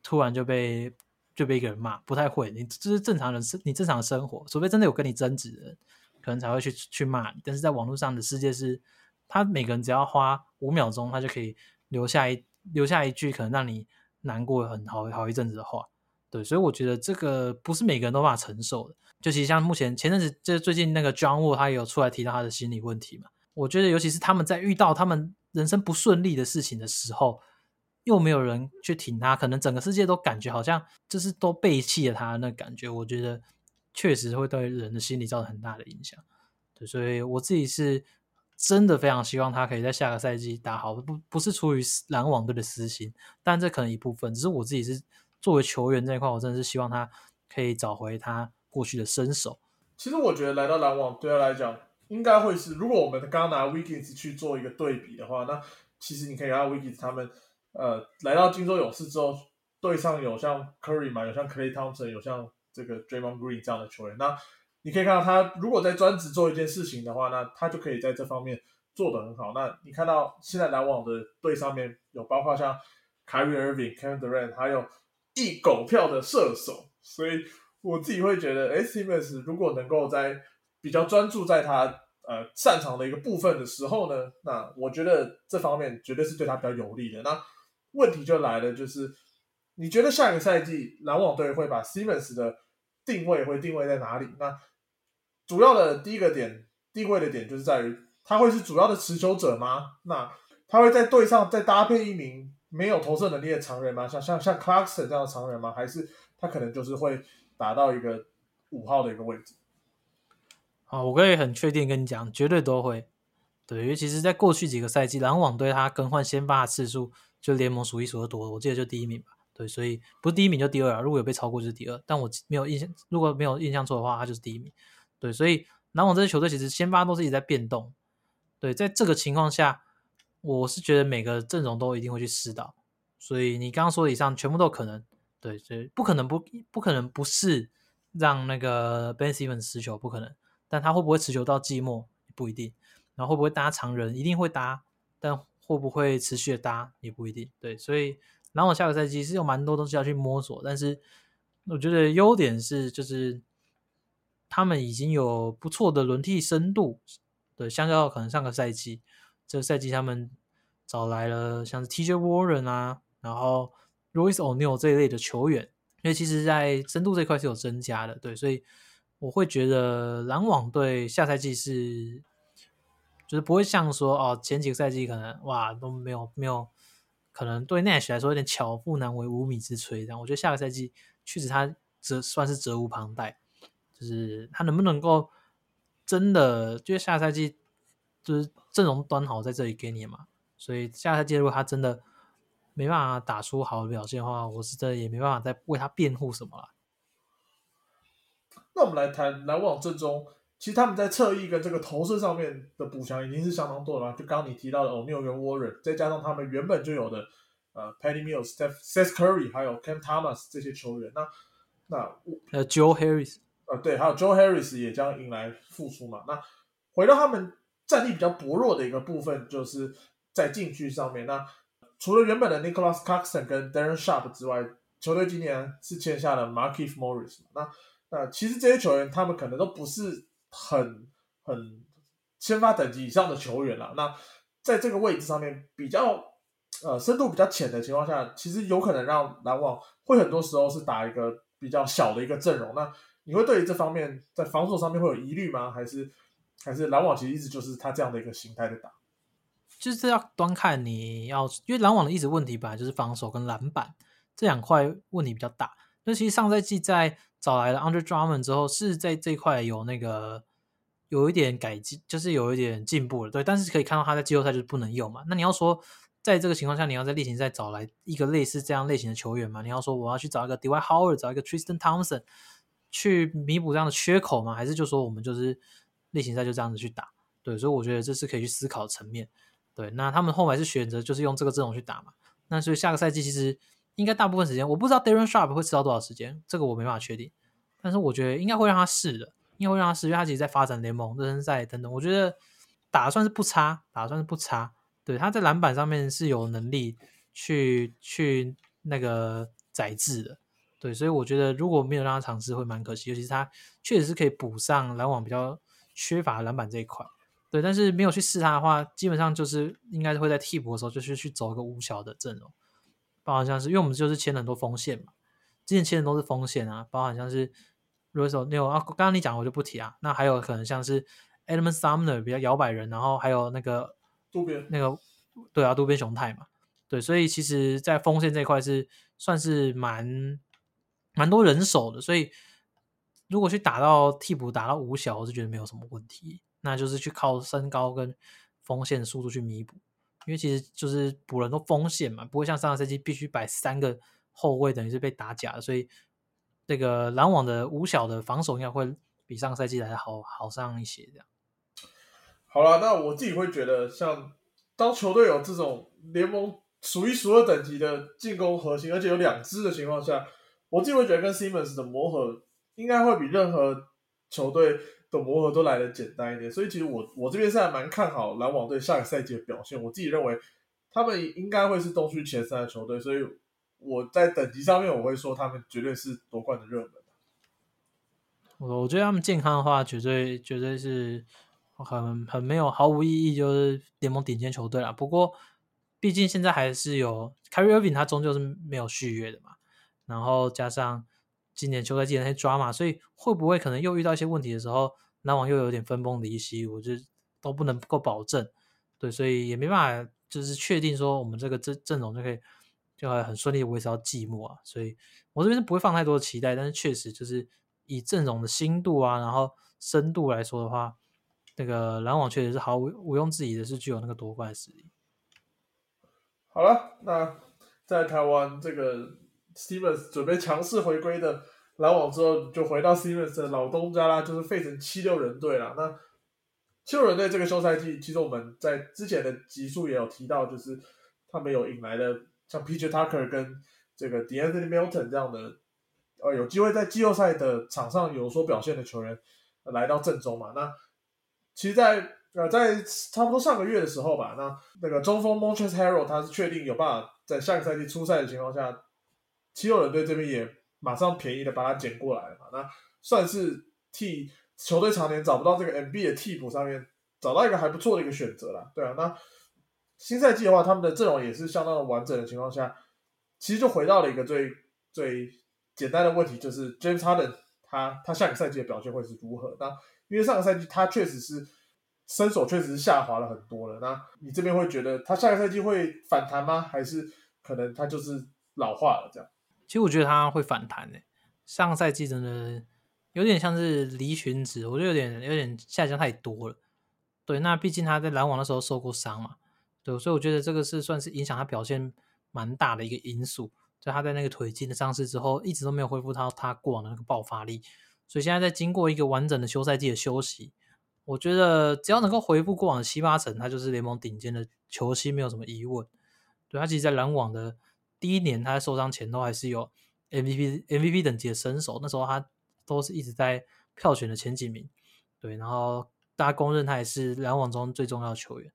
突然就被就被一个人骂，不太会。你这是正常人，你正常生活，除非真的有跟你争执的人，可能才会去去骂你。但是在网络上的世界是，他每个人只要花五秒钟，他就可以留下一留下一句可能让你难过很好好一阵子的话。对，所以我觉得这个不是每个人都办法承受的。就其实像目前前阵子，就是最近那个 John Wall 他也有出来提到他的心理问题嘛。我觉得尤其是他们在遇到他们人生不顺利的事情的时候，又没有人去挺他，可能整个世界都感觉好像就是都背弃了他那感觉。我觉得确实会对人的心理造成很大的影响。对，所以我自己是真的非常希望他可以在下个赛季打好，不不是出于篮网队的私心，但这可能一部分，只是我自己是。作为球员这一块，我真的是希望他可以找回他过去的身手。其实我觉得来到篮网对他来讲，应该会是，如果我们刚拿 Wiggins 去做一个对比的话，那其实你可以看 Wiggins 他们，呃，来到金州勇士之后，队上有像 Curry 嘛，有像 Clay Thompson，有像这个 Draymond Green 这样的球员。那你可以看到他如果在专职做一件事情的话，那他就可以在这方面做得很好。那你看到现在篮网的队上面有包括像 Kyrie Irving、Kevin Durant，还有一狗票的射手，所以我自己会觉得，S. Simmons 如果能够在比较专注在他呃擅长的一个部分的时候呢，那我觉得这方面绝对是对他比较有利的。那问题就来了，就是你觉得下一个赛季篮网队会把 Simmons 的定位会定位在哪里？那主要的第一个点定位的点就是在于他会是主要的持球者吗？那他会在队上再搭配一名？没有投射能力的常人吗？像像像 Clarkson 这样的常人吗？还是他可能就是会打到一个五号的一个位置？啊，我可以很确定跟你讲，绝对都会。对，尤其是在过去几个赛季，篮网队他更换先发的次数就联盟数一数二多，我记得就第一名吧。对，所以不是第一名就第二啊。如果有被超过就是第二，但我没有印象，如果没有印象错的话，他就是第一名。对，所以篮网这支球队其实先发都是一直在变动。对，在这个情况下。我是觉得每个阵容都一定会去试到，所以你刚刚说的以上全部都可能，对，所以不可能不不可能不是让那个 Ben Simmons 持球，不可能，但他会不会持球到季末不一定。然后会不会搭常人，一定会搭，但会不会持续的搭也不一定。对，所以篮网下个赛季是有蛮多东西要去摸索，但是我觉得优点是就是他们已经有不错的轮替深度，对，相较可能上个赛季，这个赛季他们找来了像是 TJ Warren 啊，然后 Royce O'Neal 这一类的球员，因为其实在深度这块是有增加的，对，所以我会觉得篮网队下赛季是。就是不会像说哦，前几个赛季可能哇都没有没有，可能对 Nash 来说有点巧妇难为无米之炊这样。我觉得下个赛季确实他责算是责无旁贷，就是他能不能够真的，就是下个赛季就是阵容端好在这里给你嘛。所以下个赛季如果他真的没办法打出好的表现的话，我是真的也没办法再为他辩护什么了。那我们来谈篮网阵中。其实他们在侧翼跟这个投射上面的补强已经是相当多了，就刚刚你提到的 O'Neal 跟 Warren，再加上他们原本就有的呃 Patty Mills、Seth Curry 还有 Cam Thomas 这些球员，那那呃 Joe Harris，呃对，还有 Joe Harris 也将迎来复出嘛。那回到他们战力比较薄弱的一个部分，就是在禁区上面。那除了原本的 Nicholas Claxton 跟 Darren Sharp 之外，球队今年是签下了 Markieff Morris。那那其实这些球员他们可能都不是。很很先发等级以上的球员了，那在这个位置上面比较呃深度比较浅的情况下，其实有可能让篮网会很多时候是打一个比较小的一个阵容。那你会对于这方面在防守上面会有疑虑吗？还是还是篮网其实一直就是他这样的一个形态的打？就是要端看你要，因为篮网的一直问题本来就是防守跟篮板这两块问题比较大。那其实上赛季在找来了 Under Drummond 之后，是在这块有那个有一点改进，就是有一点进步了，对。但是可以看到他在季后赛就是不能用嘛。那你要说在这个情况下，你要在例行赛找来一个类似这样类型的球员嘛？你要说我要去找一个 Dwight Howard，找一个 Tristan Thompson 去弥补这样的缺口吗？还是就说我们就是例行赛就这样子去打？对，所以我觉得这是可以去思考层面。对，那他们后来是选择就是用这个阵容去打嘛？那所以下个赛季其实。应该大部分时间，我不知道 Darren Sharp 会吃到多少时间，这个我没办法确定。但是我觉得应该会让他试的，应该会让他试，因为他其实在发展联盟、热身赛等等，我觉得打算是不差，打算是不差。对，他在篮板上面是有能力去去那个宰制的。对，所以我觉得如果没有让他尝试，会蛮可惜。尤其是他确实是可以补上篮网比较缺乏篮板这一块。对，但是没有去试他的话，基本上就是应该是会在替补的时候就是去走一个无小的阵容。包含像是，因为我们就是签很多锋线嘛，之前签的都是锋线啊，包含像是 o s e n e 啊，刚刚你讲我就不提啊。那还有可能像是 Edmund Sumner 比较摇摆人，然后还有那个渡边那个对啊，渡边雄太嘛，对，所以其实，在锋线这块是算是蛮蛮多人手的，所以如果去打到替补打到五小，我是觉得没有什么问题，那就是去靠身高跟锋线的速度去弥补。因为其实就是补人都风险嘛，不会像上个赛季必须摆三个后卫，等于是被打假的，所以这个篮网的五小的防守应该会比上个赛季来好好上一些。这样，好了，那我自己会觉得，像当球队有这种联盟数一数二等级的进攻核心，而且有两支的情况下，我自己会觉得跟 Simmons 的磨合应该会比任何球队。的磨合都来的简单一点，所以其实我我这边是还蛮看好篮网队下个赛季的表现。我自己认为他们应该会是东区前三的球队，所以我在等级上面我会说他们绝对是夺冠的热门。我我觉得他们健康的话，绝对绝对是很很没有毫无意义，就是联盟顶尖球队了。不过毕竟现在还是有 Kyrie Irving，他终究是没有续约的嘛，然后加上。今年球赛季那些抓嘛，所以会不会可能又遇到一些问题的时候，篮网又有点分崩离析，我就都不能够保证。对，所以也没办法，就是确定说我们这个阵阵容就可以就很顺利维持到季末啊。所以我这边是不会放太多的期待，但是确实就是以阵容的新度啊，然后深度来说的话，那个篮网确实是毫无毋庸置疑的是具有那个夺冠实力。好了，那在台湾这个。Stevens 准备强势回归的篮网之后，就回到 Stevens 的老东家啦，就是费城七六人队啦。那七六人队这个休赛季，其实我们在之前的集数也有提到，就是他们有引来了像 PJ Tucker 跟这个 D'Anthony Milton 这样的，呃，有机会在季后赛的场上有所表现的球员来到阵中嘛。那其实，在呃，在差不多上个月的时候吧，那那个中锋 Montrezl Harrell 他是确定有办法在下个赛季出赛的情况下，七六人队这边也马上便宜的把他捡过来了嘛，那算是替球队常年找不到这个 MB 的替补上面找到一个还不错的一个选择了，对啊，那新赛季的话，他们的阵容也是相当的完整的情况下，其实就回到了一个最最简单的问题，就是 James Harden 他他下个赛季的表现会是如何？那因为上个赛季他确实是。身手确实是下滑了很多了。那你这边会觉得他下个赛季会反弹吗？还是可能他就是老化了这样？其实我觉得他会反弹诶。上个赛季真的有点像是离群值，我觉得有点有点下降太多了。对，那毕竟他在篮网的时候受过伤嘛，对，所以我觉得这个是算是影响他表现蛮大的一个因素。就他在那个腿筋的伤势之后，一直都没有恢复到他过往的那个爆发力。所以现在在经过一个完整的休赛季的休息。我觉得只要能够回复过往的七八成，他就是联盟顶尖的球星，没有什么疑问。对他，其实，在篮网的第一年，他在受伤前都还是有 MVP、MVP 等级的身手，那时候他都是一直在票选的前几名。对，然后大家公认他也是篮网中最重要的球员。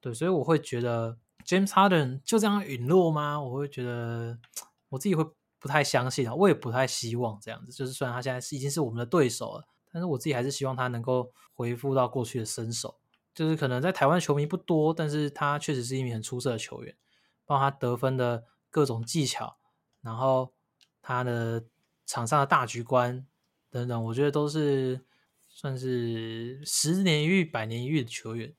对，所以我会觉得 James Harden 就这样陨落吗？我会觉得我自己会不太相信啊，我也不太希望这样子。就是虽然他现在是已经是我们的对手了。但是我自己还是希望他能够恢复到过去的身手，就是可能在台湾球迷不多，但是他确实是一名很出色的球员，包括他得分的各种技巧，然后他的场上的大局观等等，我觉得都是算是十年一遇、百年一遇的球员。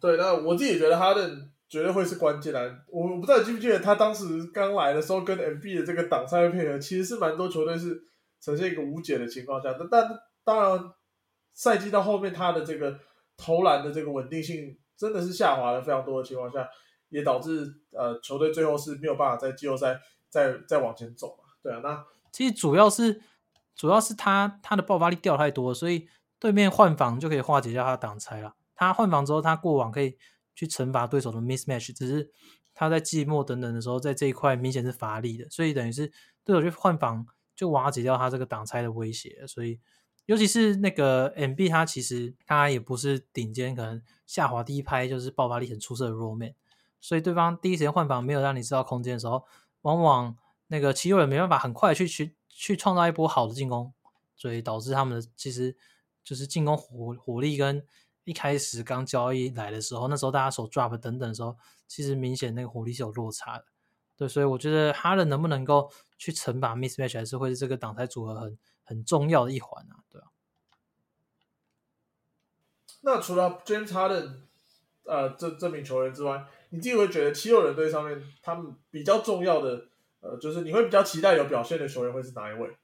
对，那我自己觉得哈登绝对会是关键啊！我我不知道记不记得他当时刚来的时候跟 MB 的这个挡拆配合，其实是蛮多球队是呈现一个无解的情况下，但但。当然，赛季到后面，他的这个投篮的这个稳定性真的是下滑了非常多的情况下，也导致呃球队最后是没有办法在季后赛再再往前走嘛。对啊，那其实主要是主要是他他的爆发力掉太多，所以对面换防就可以化解掉他的挡拆了。他换防之后，他过往可以去惩罚对手的 mismatch，只是他在季末等等的时候，在这一块明显是乏力的，所以等于是对手去换防就瓦解掉他这个挡拆的威胁，所以。尤其是那个 M B，他其实他也不是顶尖，可能下滑第一拍就是爆发力很出色的 Roman 所以对方第一时间换防没有让你知道空间的时候，往往那个七六人没办法很快去去去创造一波好的进攻，所以导致他们的其实就是进攻火火力跟一开始刚交易来的时候，那时候大家手 drop 等等的时候，其实明显那个火力是有落差的。对，所以我觉得哈登能不能够去惩罚 mismatch，还是会是这个挡拆组合很。很重要的一环啊，对啊。那除了 James Harden，呃，这这名球员之外，你自己会觉得七六人队上面他们比较重要的，呃，就是你会比较期待有表现的球员会是哪一位？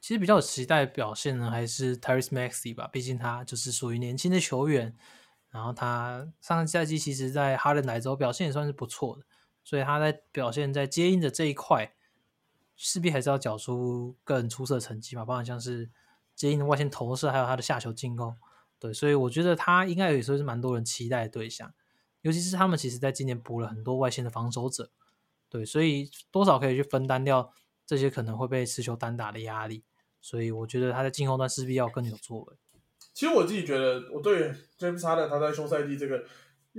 其实比较期待表现呢，还是 Teres Maxi 吧，毕竟他就是属于年轻的球员，然后他上个赛季其实在哈登来之后表现也算是不错的，所以他在表现在接应的这一块。势必还是要缴出更出色成绩嘛，包括像是接应的外线投射，还有他的下球进攻，对，所以我觉得他应该也算是蛮多人期待的对象，尤其是他们其实在今年补了很多外线的防守者，对，所以多少可以去分担掉这些可能会被持球单打的压力，所以我觉得他在进攻端势必要更有作为。其实我自己觉得，我对 James Harden 他在休赛季这个。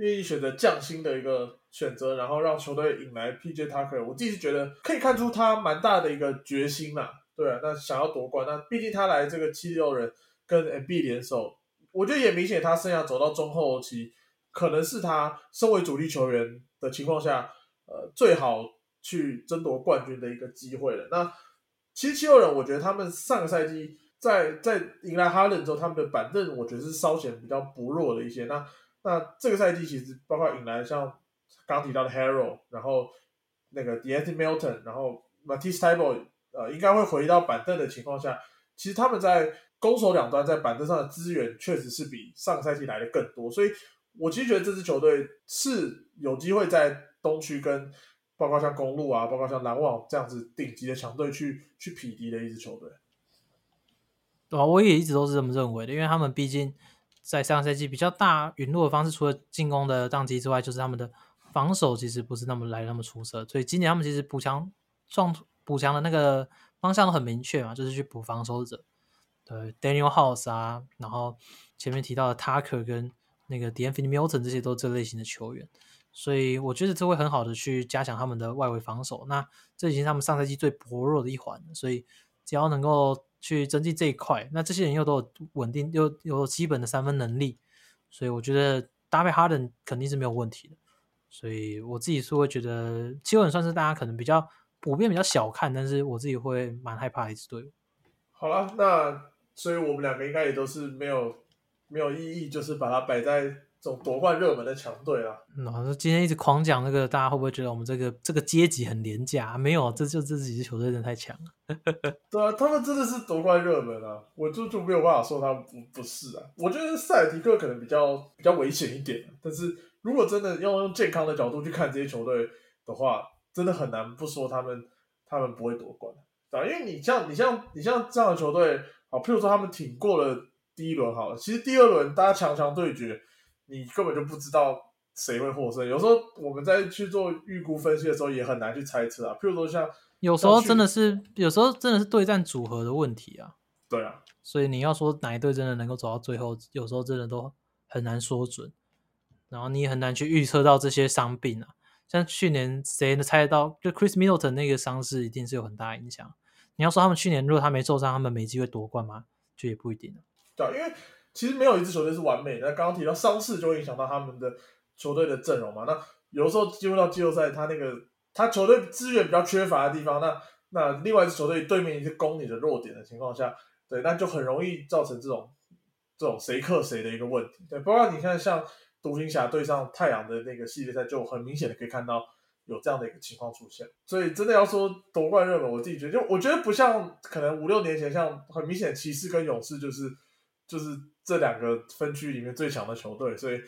愿意选择降薪的一个选择，然后让球队引来 PJ Tucker，我自己是觉得可以看出他蛮大的一个决心啦。对啊，那想要夺冠，那毕竟他来这个七六人跟 MB 联手，我觉得也明显他生涯走到中后期，可能是他身为主力球员的情况下，呃，最好去争夺冠军的一个机会了。那其实七六人，我觉得他们上个赛季在在迎来哈登之后，他们的板凳我觉得是稍显比较薄弱的一些。那那这个赛季其实包括引来像刚提到的 Hero，然后那个 d a n t e Milton，然后 Matisse Table，呃，应该会回到板凳的情况下，其实他们在攻守两端在板凳上的资源确实是比上个赛季来的更多，所以我其实觉得这支球队是有机会在东区跟包括像公路啊，包括像篮网这样子顶级的强队去去匹敌的一支球队。对啊，我也一直都是这么认为的，因为他们毕竟。在上个赛季比较大陨落的方式，除了进攻的宕机之外，就是他们的防守其实不是那么来那么出色。所以今年他们其实补强、撞补强的那个方向都很明确嘛，就是去补防守者。对，Daniel House 啊，然后前面提到的 Tucker 跟那个 D'Anthony Milton 这些都这类型的球员，所以我觉得这会很好的去加强他们的外围防守。那这已经是他们上赛季最薄弱的一环，所以只要能够去增进这一块，那这些人又都有稳定又有基本的三分能力，所以我觉得搭配 Harden 肯定是没有问题的。所以我自己是会觉得，七六人算是大家可能比较普遍比较小看，但是我自己会蛮害怕一支队伍。好了，那所以我们两个应该也都是没有没有意义，就是把它摆在这种夺冠热门的强队啦。然后今天一直狂讲那个，大家会不会觉得我们这个这个阶级很廉价？没有，这就这几支球队真的太强了。<laughs> 对啊，他们真的是夺冠热门啊，我就就没有办法说他们不不是啊。我觉得塞尔提克可能比较比较危险一点，但是。如果真的要用健康的角度去看这些球队的话，真的很难不说他们他们不会夺冠，啊？因为你像你像你像这样的球队，啊，譬如说他们挺过了第一轮，好了，其实第二轮大家强强对决，你根本就不知道谁会获胜。有时候我们在去做预估分析的时候，也很难去猜测啊。譬如说像有时候真的是有时候真的是对战组合的问题啊。对啊，所以你要说哪一队真的能够走到最后，有时候真的都很难说准。然后你也很难去预测到这些伤病啊，像去年谁能猜得到？就 Chris Middleton 那个伤势一定是有很大影响。你要说他们去年如果他没受伤，他们没机会夺冠吗？就也不一定了。对，因为其实没有一支球队是完美的。刚刚提到伤势就会影响到他们的球队的阵容嘛。那有时候进入到季后赛，他那个他球队资源比较缺乏的地方，那那另外一支球队对面一直攻你的弱点的情况下，对，那就很容易造成这种这种谁克谁的一个问题。对，包括你看像。独行侠对上太阳的那个系列赛，就很明显的可以看到有这样的一个情况出现。所以真的要说夺冠热门，我自己觉得，就我觉得不像可能五六年前，像很明显骑士跟勇士就是就是这两个分区里面最强的球队。所以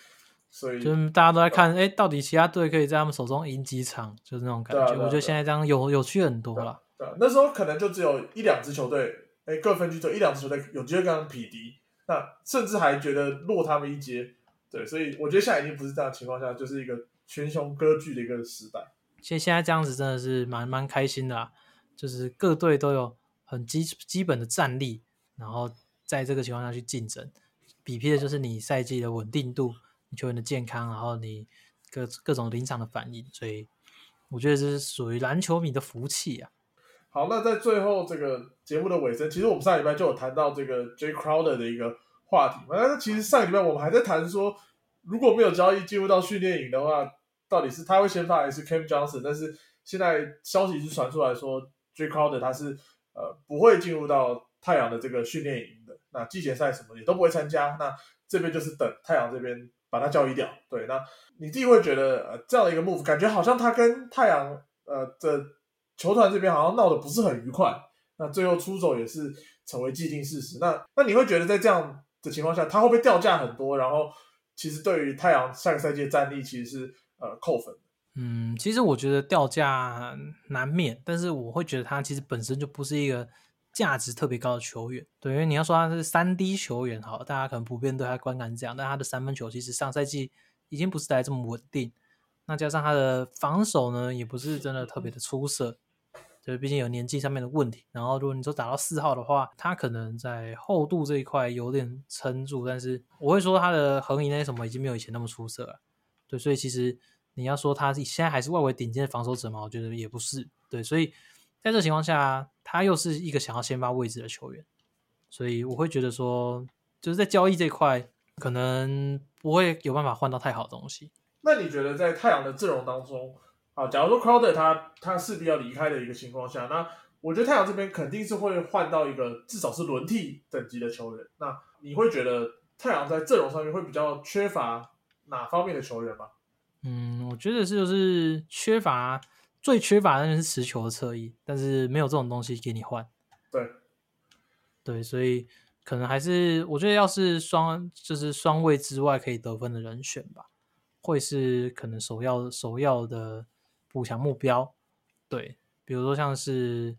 所以就是大家都在看，哎，到底其他队可以在他们手中赢几场，就是那种感觉。我觉得现在这样有有趣很多了。对，那时候可能就只有一两支球队，哎，各分区就一两支球队有机会跟他们匹敌，那甚至还觉得落他们一截。对，所以我觉得现在已经不是这样的情况下，就是一个群雄割据的一个时代。其实现在这样子真的是蛮蛮开心的，啊，就是各队都有很基基本的战力，然后在这个情况下去竞争，比拼的就是你赛季的稳定度、你球员的健康，然后你各各种临场的反应。所以我觉得这是属于篮球迷的福气啊。好，那在最后这个节目的尾声，其实我们上礼拜就有谈到这个 J Crowder 的一个。话题嘛，但是其实上礼拜我们还在谈说，如果没有交易进入到训练营的话，到底是他会先发还是 Cam Johnson？但是现在消息是传出来说，J Crowder 他是呃不会进入到太阳的这个训练营，那季前赛什么也都不会参加。那这边就是等太阳这边把他交易掉。对，那你自己会觉得呃这样的一个 move，感觉好像他跟太阳呃的球团这边好像闹得不是很愉快。那最后出走也是成为既定事实。那那你会觉得在这样？的情况下，他会不会掉价很多？然后，其实对于太阳下个赛季的战力，其实是呃扣分。嗯，其实我觉得掉价难免，但是我会觉得他其实本身就不是一个价值特别高的球员。对，因为你要说他是三 D 球员，好，大家可能普遍对他观感这样，但他的三分球其实上赛季已经不是来这么稳定。那加上他的防守呢，也不是真的特别的出色。就是毕竟有年纪上面的问题，然后如果你说打到四号的话，他可能在厚度这一块有点撑住，但是我会说他的横移那些什么已经没有以前那么出色了。对，所以其实你要说他现在还是外围顶尖的防守者嘛，我觉得也不是。对，所以在这情况下，他又是一个想要先发位置的球员，所以我会觉得说，就是在交易这块可能不会有办法换到太好的东西。那你觉得在太阳的阵容当中？啊，假如说 Crowder 他他势必要离开的一个情况下，那我觉得太阳这边肯定是会换到一个至少是轮替等级的球员。那你会觉得太阳在阵容上面会比较缺乏哪方面的球员吗？嗯，我觉得是就是缺乏最缺乏的就是持球的侧翼，但是没有这种东西给你换。对，对，所以可能还是我觉得要是双就是双位之外可以得分的人选吧，会是可能首要首要的。补强目标，对，比如说像是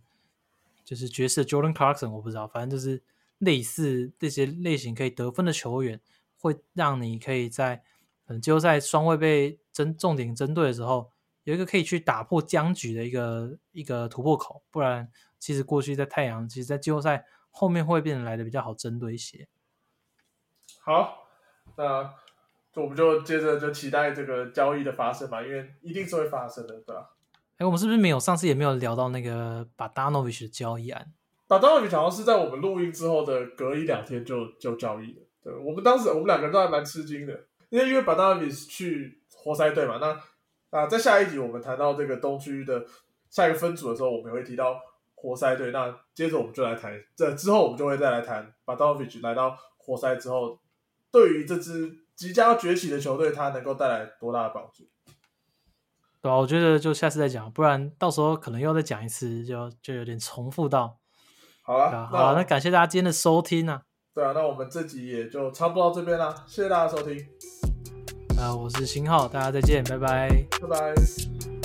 就是爵士的 Jordan Clarkson，我不知道，反正就是类似这些类型可以得分的球员，会让你可以在可能季后赛双位被针重点针对的时候，有一个可以去打破僵局的一个一个突破口。不然，其实过去在太阳，其实在季后赛后面会变得来的比较好针对一些。好，那就我们就接着就期待这个交易的发生吧，因为一定是会发生的，对吧？哎，我们是不是没有上次也没有聊到那个把 Danovich 的交易案？把 Danovich 好像是在我们录音之后的隔一两天就就交易了。对我们当时我们两个人都还蛮吃惊的，因为因为把 Danovich 去活塞队嘛，那啊在下一集我们谈到这个东区的下一个分组的时候，我们也会提到活塞队。那接着我们就来谈，这之后我们就会再来谈把 Danovich 来到活塞之后。对于这支即将要崛起的球队，它能够带来多大的帮助？对啊，我觉得就下次再讲，不然到时候可能又再讲一次，就就有点重复到。好了，好，那感谢大家今天的收听啊。对啊，那我们这集也就差不多到这边啦，谢谢大家收听。啊，我是新浩，大家再见，拜拜，拜拜。